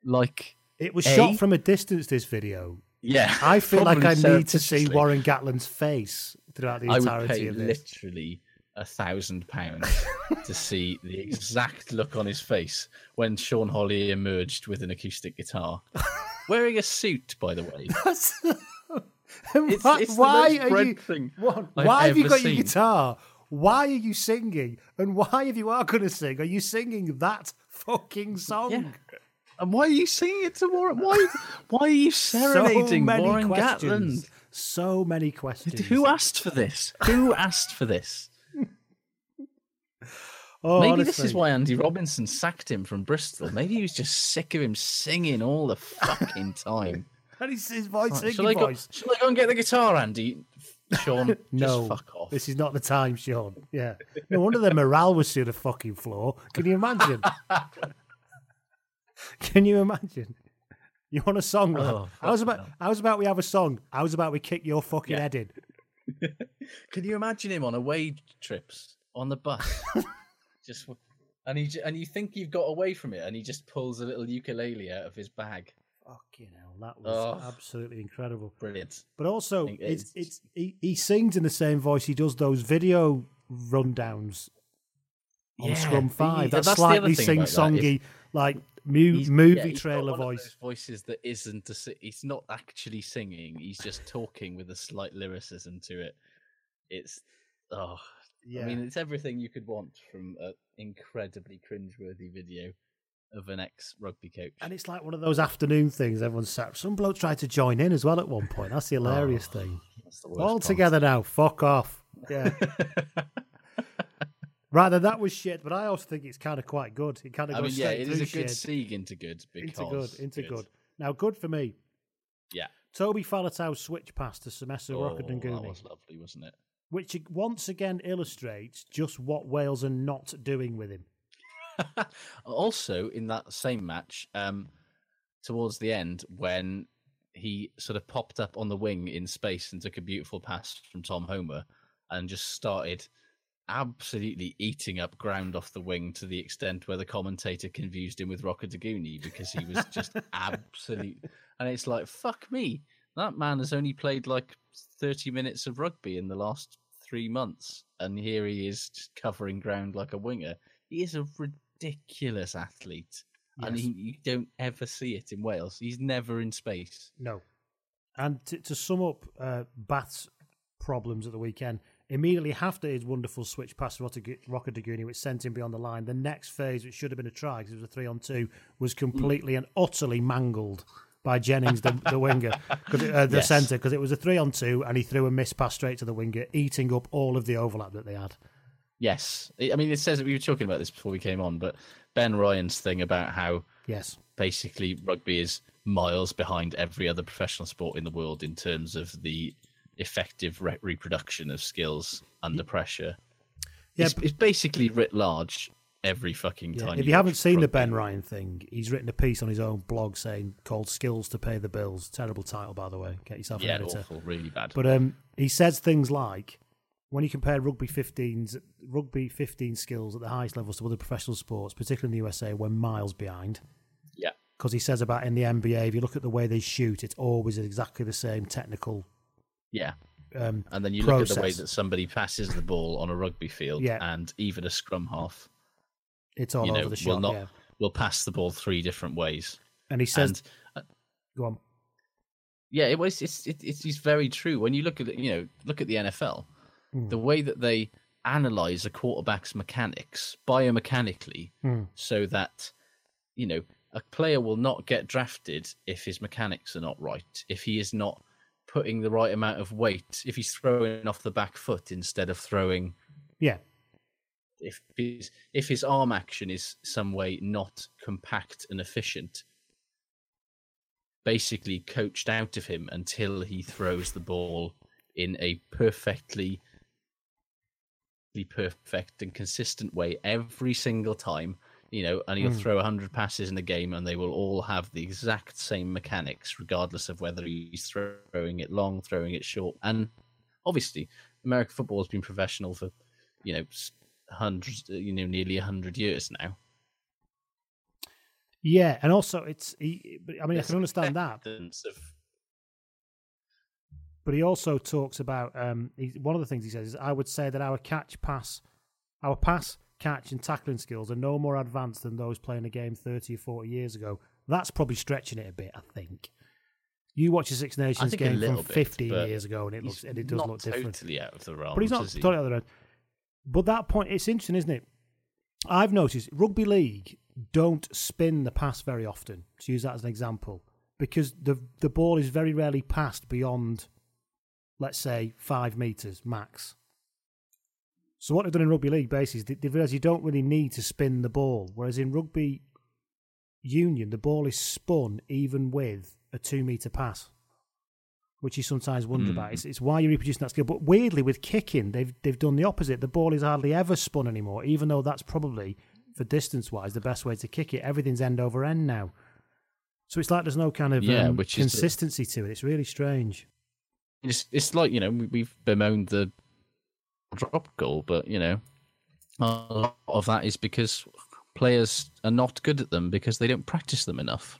Like It was A? shot from a distance. This video. Yeah, I feel like I need to see. Warren Gatland's face throughout the I would entirety pay of this. literally a thousand pounds to see the exact look on his face when Sean Holley emerged with an acoustic guitar, wearing a suit, by the way. It's- why it's why are you? thing What- why have you got your guitar? Why are you singing? And why, if you are going to sing, are you singing that fucking song? And why are you singing it to Warren? Why? Why are you serenading so many Warren questions. Gatland? So many questions. Who asked for this? Who asked for this? Oh, Maybe this is why Andy Robinson sacked him from Bristol. Maybe he was just sick of him singing all the fucking time. And his, his voice, Right, singing shall, I go, voice. shall I go and get the guitar, Andy? Sean, No, just fuck off. this is not the time, Sean. Yeah, no wonder their morale was through the fucking floor. Can you imagine? Can you imagine? You want a song? Oh, how's fucking about how's about we have a song? How's about we kick your fucking Yeah. head in? Can you imagine him on away trips on the bus? just and he and you think you've got away from it, and he just pulls a little ukulele out of his bag. Fucking hell, that was Oh. absolutely incredible. Brilliant. But also, it's it's- he, he sings in the same voice he does those video rundowns on Yeah, Scrum V. That that's slightly thing sing about that, if- songy, like mu- movie yeah, trailer voice. voices that isn't a, he's not actually singing he's just talking with a slight lyricism to it it's oh Yeah. i mean it's everything you could want from an incredibly cringeworthy video of an ex rugby coach And it's like one of those afternoon things. Everyone's sat. Some bloke tried to join in as well at one point. That's the hilarious oh, thing. That's the All part. together now. Fuck off. Yeah. right then, that was shit. But I also think it's kind of quite good. It kind of i goes mean yeah straight it is a shit good sieg into good because into good. Into good. Now, good for me. yeah Toby Faletau's switch pass to Semesa oh, Rocket and that was lovely wasn't it which once again illustrates just what Wales are not doing with him. also in that same match um towards the end when he sort of popped up on the wing in space and took a beautiful pass from tom homer and just started absolutely eating up ground off the wing to the extent where the commentator confused him with Rokoduguni because he was just absolute and it's like fuck me. That man has only played like 30 minutes of rugby in the last three months and here he is just covering ground like a winger. He is a ridiculous athlete and he, you don't ever see it in Wales. He's never in space. No. And to, to sum up uh, Bath's problems at the weekend, Immediately after his wonderful switch past Rokoduguni, which sent him beyond the line, the next phase, which should have been a try because it was a three on two, was completely and utterly mangled by Jennings, the, the winger, uh, the Yes. centre, because it was a three on two, and he threw a miss pass straight to the winger, eating up all of the overlap that they had. Yes, I mean it says that we were talking about this before we came on, but Ben Ryan's thing about how Yes. basically rugby is miles behind every other professional sport in the world in terms of the effective re- reproduction of skills under pressure. Yeah, it's, it's basically writ large every fucking Yeah, time. If you haven't seen the Ben Ryan thing, he's written a piece on his own blog saying called "Skills to Pay the Bills." Terrible title, by the way. Get yourself yeah, an editor. awful, really bad. But um, he says things like when you compare rugby 15's rugby 15 skills at the highest levels to other professional sports, particularly in the USA, we're miles behind. Yeah. Because he says about in the NBA, if you look at the way they shoot, it's always exactly the same technical. Yeah. Um, and then you process. look at the way that somebody passes the ball on a rugby field, Yeah. and even a scrum half, It's all you know, over the will shop. not yeah. will pass the ball three different ways. And he says, And, uh, "Go on." Yeah, it was. It's it, it's it's very true. When you look at you know look at the NFL, Mm. the way that they analyze a quarterback's mechanics biomechanically, Mm. so that you know a player will not get drafted if his mechanics are not right, if he is not putting the right amount of weight, if he's throwing off the back foot instead of throwing Yeah. if his if his arm action is some way not compact and efficient, basically coached out of him until he throws the ball in a perfectly perfect and consistent way every single time you know and he'll Mm. throw 100 passes in a game and they will all have the exact same mechanics regardless of whether he's throwing it long throwing it short and obviously american football has been professional for you know hundreds you know nearly 100 years now Yeah, and also it's. He, I mean, I can understand that, of but he also talks about um, he, one of the things he says is I would say that our catch pass, our pass catch and tackling skills are no more advanced than those playing a game thirty or forty years ago. That's probably stretching it a bit. I think. You watch a Six Nations game from little bit, fifteen years ago, and it looks and it does look different. totally out of the realm but he's not he? totally out of the realm. But that point, it's interesting, isn't it? I've noticed rugby league don't spin the pass very often. To use that as an example, because the the ball is very rarely passed beyond, let's say, five meters max. So what they've done in rugby league basically is they- they've realised you don't really need to spin the ball, whereas in rugby union the ball is spun even with a two meter pass, which you sometimes wonder Mm. about. It's, it's why you're reproducing that skill. But weirdly, with kicking, they've they've done the opposite. The ball is hardly ever spun anymore, even though that's probably for distance wise the best way to kick it. Everything's end over end now. So it's like there's no kind of Yeah, um, which is the- consistency to it. It's really strange. It's it's like you know we- we've bemoaned the drop goal, but you know a lot of that is because players are not good at them because they don't practice them enough.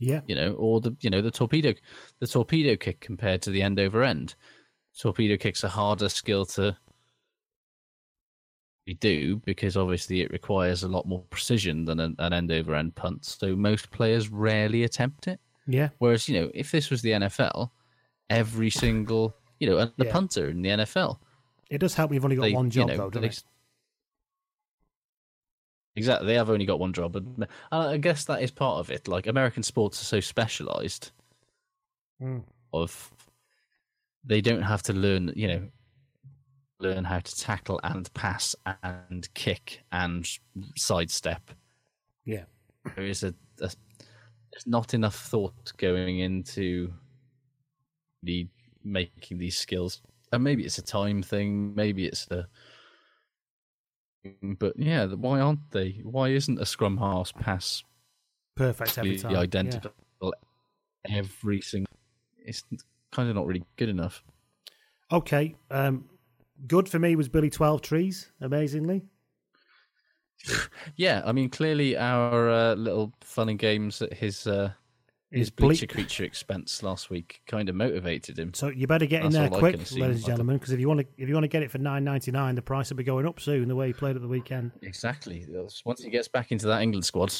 Yeah. You know, or the you know the torpedo the torpedo kick compared to the end over end. Torpedo kick's a harder skill to do because obviously it requires a lot more precision than an, an end over end punt. So most players rarely attempt it. Yeah. Whereas, you know, if this was the NFL, every single, you know, and the Yeah. punter in the NFL. It does help you've only got they- one you job know, though, doesn't it? Exactly. They have only got one job. And and I guess that is part of it. Like, American sports are so specialized Mm. of they don't have to learn, you know, learn how to tackle and pass and kick and sidestep. Yeah. There is a, a there's not enough thought going into the making these skills. And maybe it's a time thing. Maybe it's a. But yeah, why aren't they? Why isn't a scrum half pass Perfect every time. identical every single? It's kind of not really good enough. Okay. Um, good for me was Billy Twelvetrees. Amazingly. Yeah, I mean, clearly our uh, little fun and games at his uh, his bleacher creature expense last week kind of motivated him. So you better get in there quick, ladies and gentlemen, because if you want to, if you want to get it for nine ninety nine, the price will be going up soon. The way he played at the weekend. Exactly. Once he gets back into that England squad,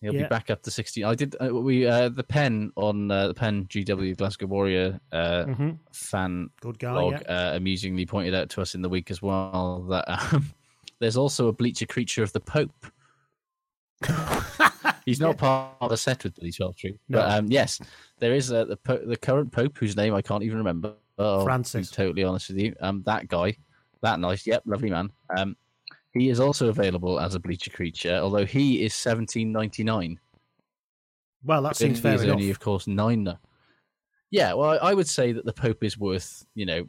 He'll Yeah. be back up to 16. I did uh, we uh, the pen on uh, the pen GW Glasgow Warrior uh, Mhm. fan Good guy, blog yeah. uh, amusingly pointed out to us in the week as well that um, there's also a bleacher creature of the Pope. He's not part of the set with Billy Twelvetrees, No. but um, yes, there is uh, the po- the current Pope whose name I can't even remember. Oh, Francis. To be totally honest with you, um, that guy, that nice, yep, lovely man. Um, he is also available as a bleacher creature, although he is seventeen ninety nine. Well, that seems fair enough. only, of course, nine. Yeah, well, I would say that the Pope is worth, you know,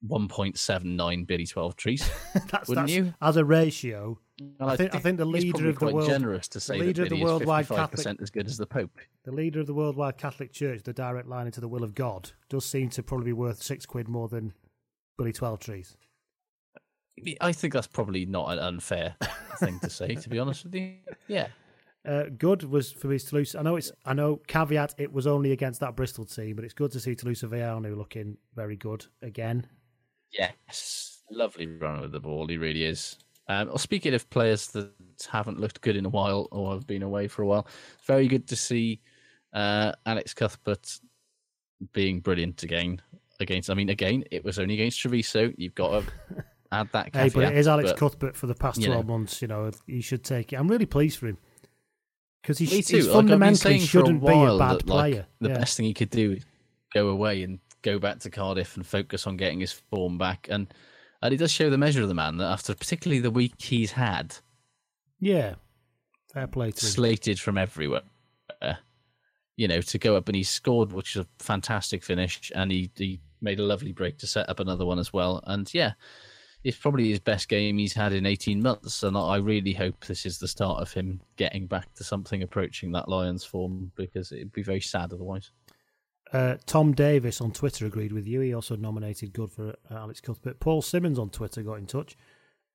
one point seven nine Billy Twelvetrees. that's, wouldn't that's- you? As a ratio, I think, I think the leader of the world, generous to say the leader that of the worldwide Catholic, as good as the Pope. the leader of the worldwide Catholic Church, the direct line into the will of God, does seem to probably be worth six quid more than Billy Twelvetrees. I think that's probably not an unfair thing to say, to be honest with you. Yeah. Uh, good was for me Telusa. I know it's. I know caveat. It was only against that Bristol team, but it's good to see Telusa Veainu looking very good again. Yes. Lovely run with the ball, he really is. Um, well, speaking of players that haven't looked good in a while or have been away for a while, it's very good to see uh, Alex Cuthbert being brilliant again. Against, I mean, again, it was only against Treviso. You've got to add that. Hey, but it is Alex but, Cuthbert for the past you twelve know. months. You know, he should take it. I'm really pleased for him because he, Me sh- too. he Like, fundamentally for a shouldn't be a bad that, like, player. the Yeah. best thing he could do is go away and go back to Cardiff and focus on getting his form back. And and it does show the measure of the man that after particularly the week he's had, Yeah, fair play to him. slated from everywhere. You know, to go up and he scored, which is a fantastic finish, and he, he made a lovely break to set up another one as well. And yeah, it's probably his best game he's had in 18 months. And I really hope this is the start of him getting back to something approaching that Lions form because it'd be very sad otherwise. Uh, Tom Davis on Twitter agreed with you. He also nominated good for uh, Alex Cuthbert. Paul Simmons on Twitter got in touch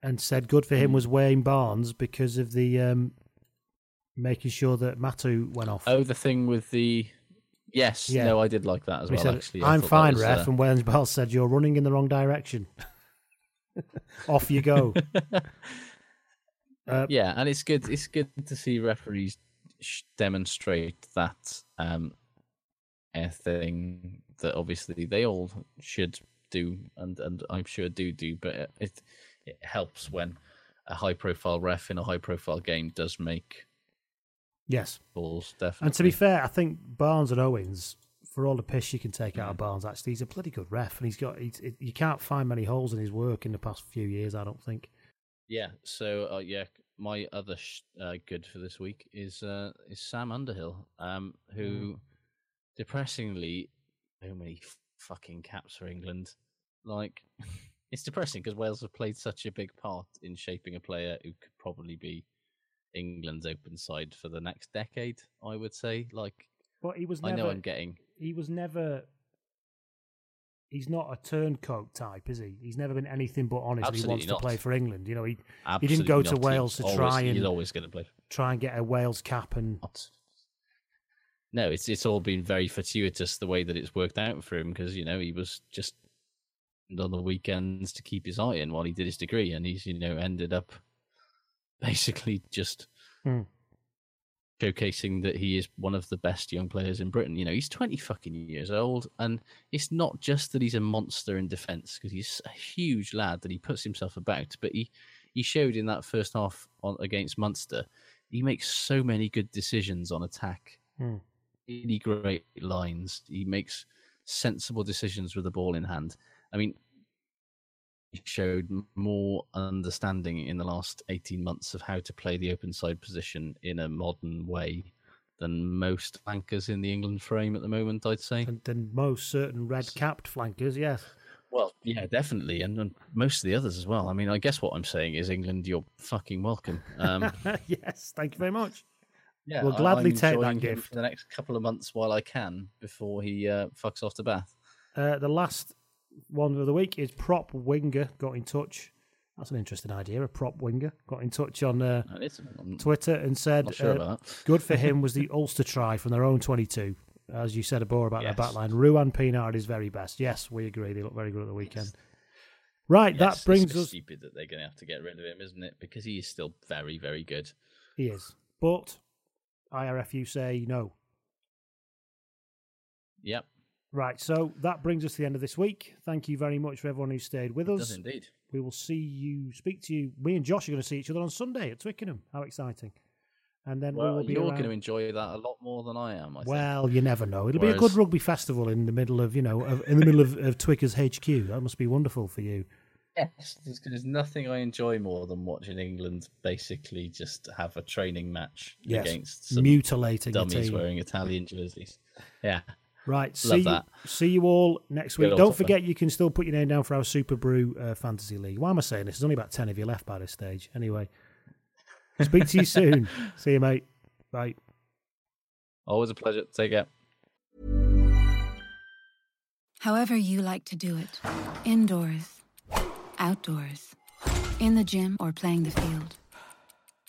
and said good for him Hmm. was Wayne Barnes because of the um, making sure that Matu went off. Oh, the thing with the. Yes, Yeah. no, I did like that as He well, said, actually. I'm fine, was, ref. uh, And Wayne Barnes said, You're running in the wrong direction. off you go. Uh, yeah, and it's good. It's good to see referees demonstrate that um, a thing that obviously they all should do, and and I'm sure do do. But it it, it helps when a high profile ref in a high profile game does make Yes. balls. Definitely. And to be fair, I think Barnes and Owens, for all the piss you can take Mm. out of Barnes, actually, he's a bloody good ref, and he's got. He's, it, you can't find many holes in his work in the past few years. I don't think. Yeah. So uh, yeah, my other sh- uh, good for this week is uh, is Sam Underhill, um, who depressingly, so many fucking caps for England. Like, it's depressing because Wales have played such a big part in shaping a player who could probably be England's open side for the next decade. I would say. Like, But he was I know I'm getting. He was never. He's not a turncoat type, is he? He's never been anything but honest. and he wants Absolutely to play for England. You know, he he didn't go to not. He's Wales to always- try he's and always going to play. try and get a Wales cap and No, it's it's all been very fortuitous the way that it's worked out for him because you know he was just on the weekends to keep his eye in while he did his degree, and he's you know ended up basically just Hmm. showcasing that he is one of the best young players in Britain. You know, he's twenty fucking years old, and it's not just that he's a monster in defence because he's a huge lad that he puts himself about, but he he showed in that first half on against Munster. He makes so many good decisions on attack Hmm. Really great lines. He makes sensible decisions with the ball in hand. I mean, he showed more understanding in the last 18 months of how to play the open side position in a modern way than most flankers in the England frame at the moment, I'd say. and then most certain red capped flankers. Yes. Well, yeah, definitely, and, and most of the others as well. I mean, I guess what I'm saying is, England, you're fucking welcome. Um, yes. Thank you very much. Yeah, We'll gladly I'm take that gift. for the next couple of months while I can before he uh, fucks off to Bath. Uh, the last one of the week is prop winger got in touch. That's an interesting idea. A prop winger got in touch on uh, is- Twitter and said, sure uh, "Good for him was the Ulster try from their own 22." As you said, Abor about Yes. their backline. Ruan Pienaar at his very best. Yes, we agree. They look very good at the weekend. Right, Yes, that brings us. stupid that they're going to have to get rid of him, isn't it? Because he is still very, very good. He is, but IRFU say no. Yep. Right, so that brings us to the end of this week. Thank you very much for everyone who stayed with us. Does indeed. We will see you, speak to you. Me and Josh are going to see each other on Sunday at Twickenham. How exciting! And then Well, we will be you're around. going to enjoy that a lot more than I am. I think. Well, you never know. It'll be a good rugby festival in the middle of, you know, in the middle of, of Twicker's HQ. That must be wonderful for you. Yes, there's, there's nothing I enjoy more than watching England basically just have a training match Yes, against some mutilating dummies team. wearing Italian jerseys. Yeah. Right, see Love you, that. see you all next week. old Don't Topper. forget, you can still put your name down for our Superbru uh, Fantasy League. Why am I saying this? There's only about 10 of you left by this stage. Anyway, speak to you soon. See you, mate. Bye. Always a pleasure. Take care. However, you like to do it indoors, outdoors, in the gym, or playing the field.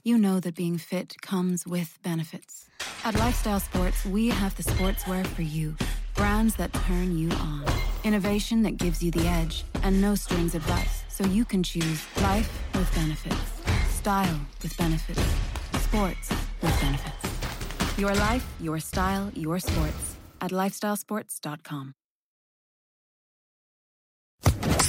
You know that being fit comes with benefits. At Lifestyle Sports, we have the sportswear for you. Brands that turn you on. Innovation that gives you the edge. And no strings advice, so you can choose life with benefits. Style with benefits. Sports with benefits. Your life, your style, your sports. At lifestylesports.com.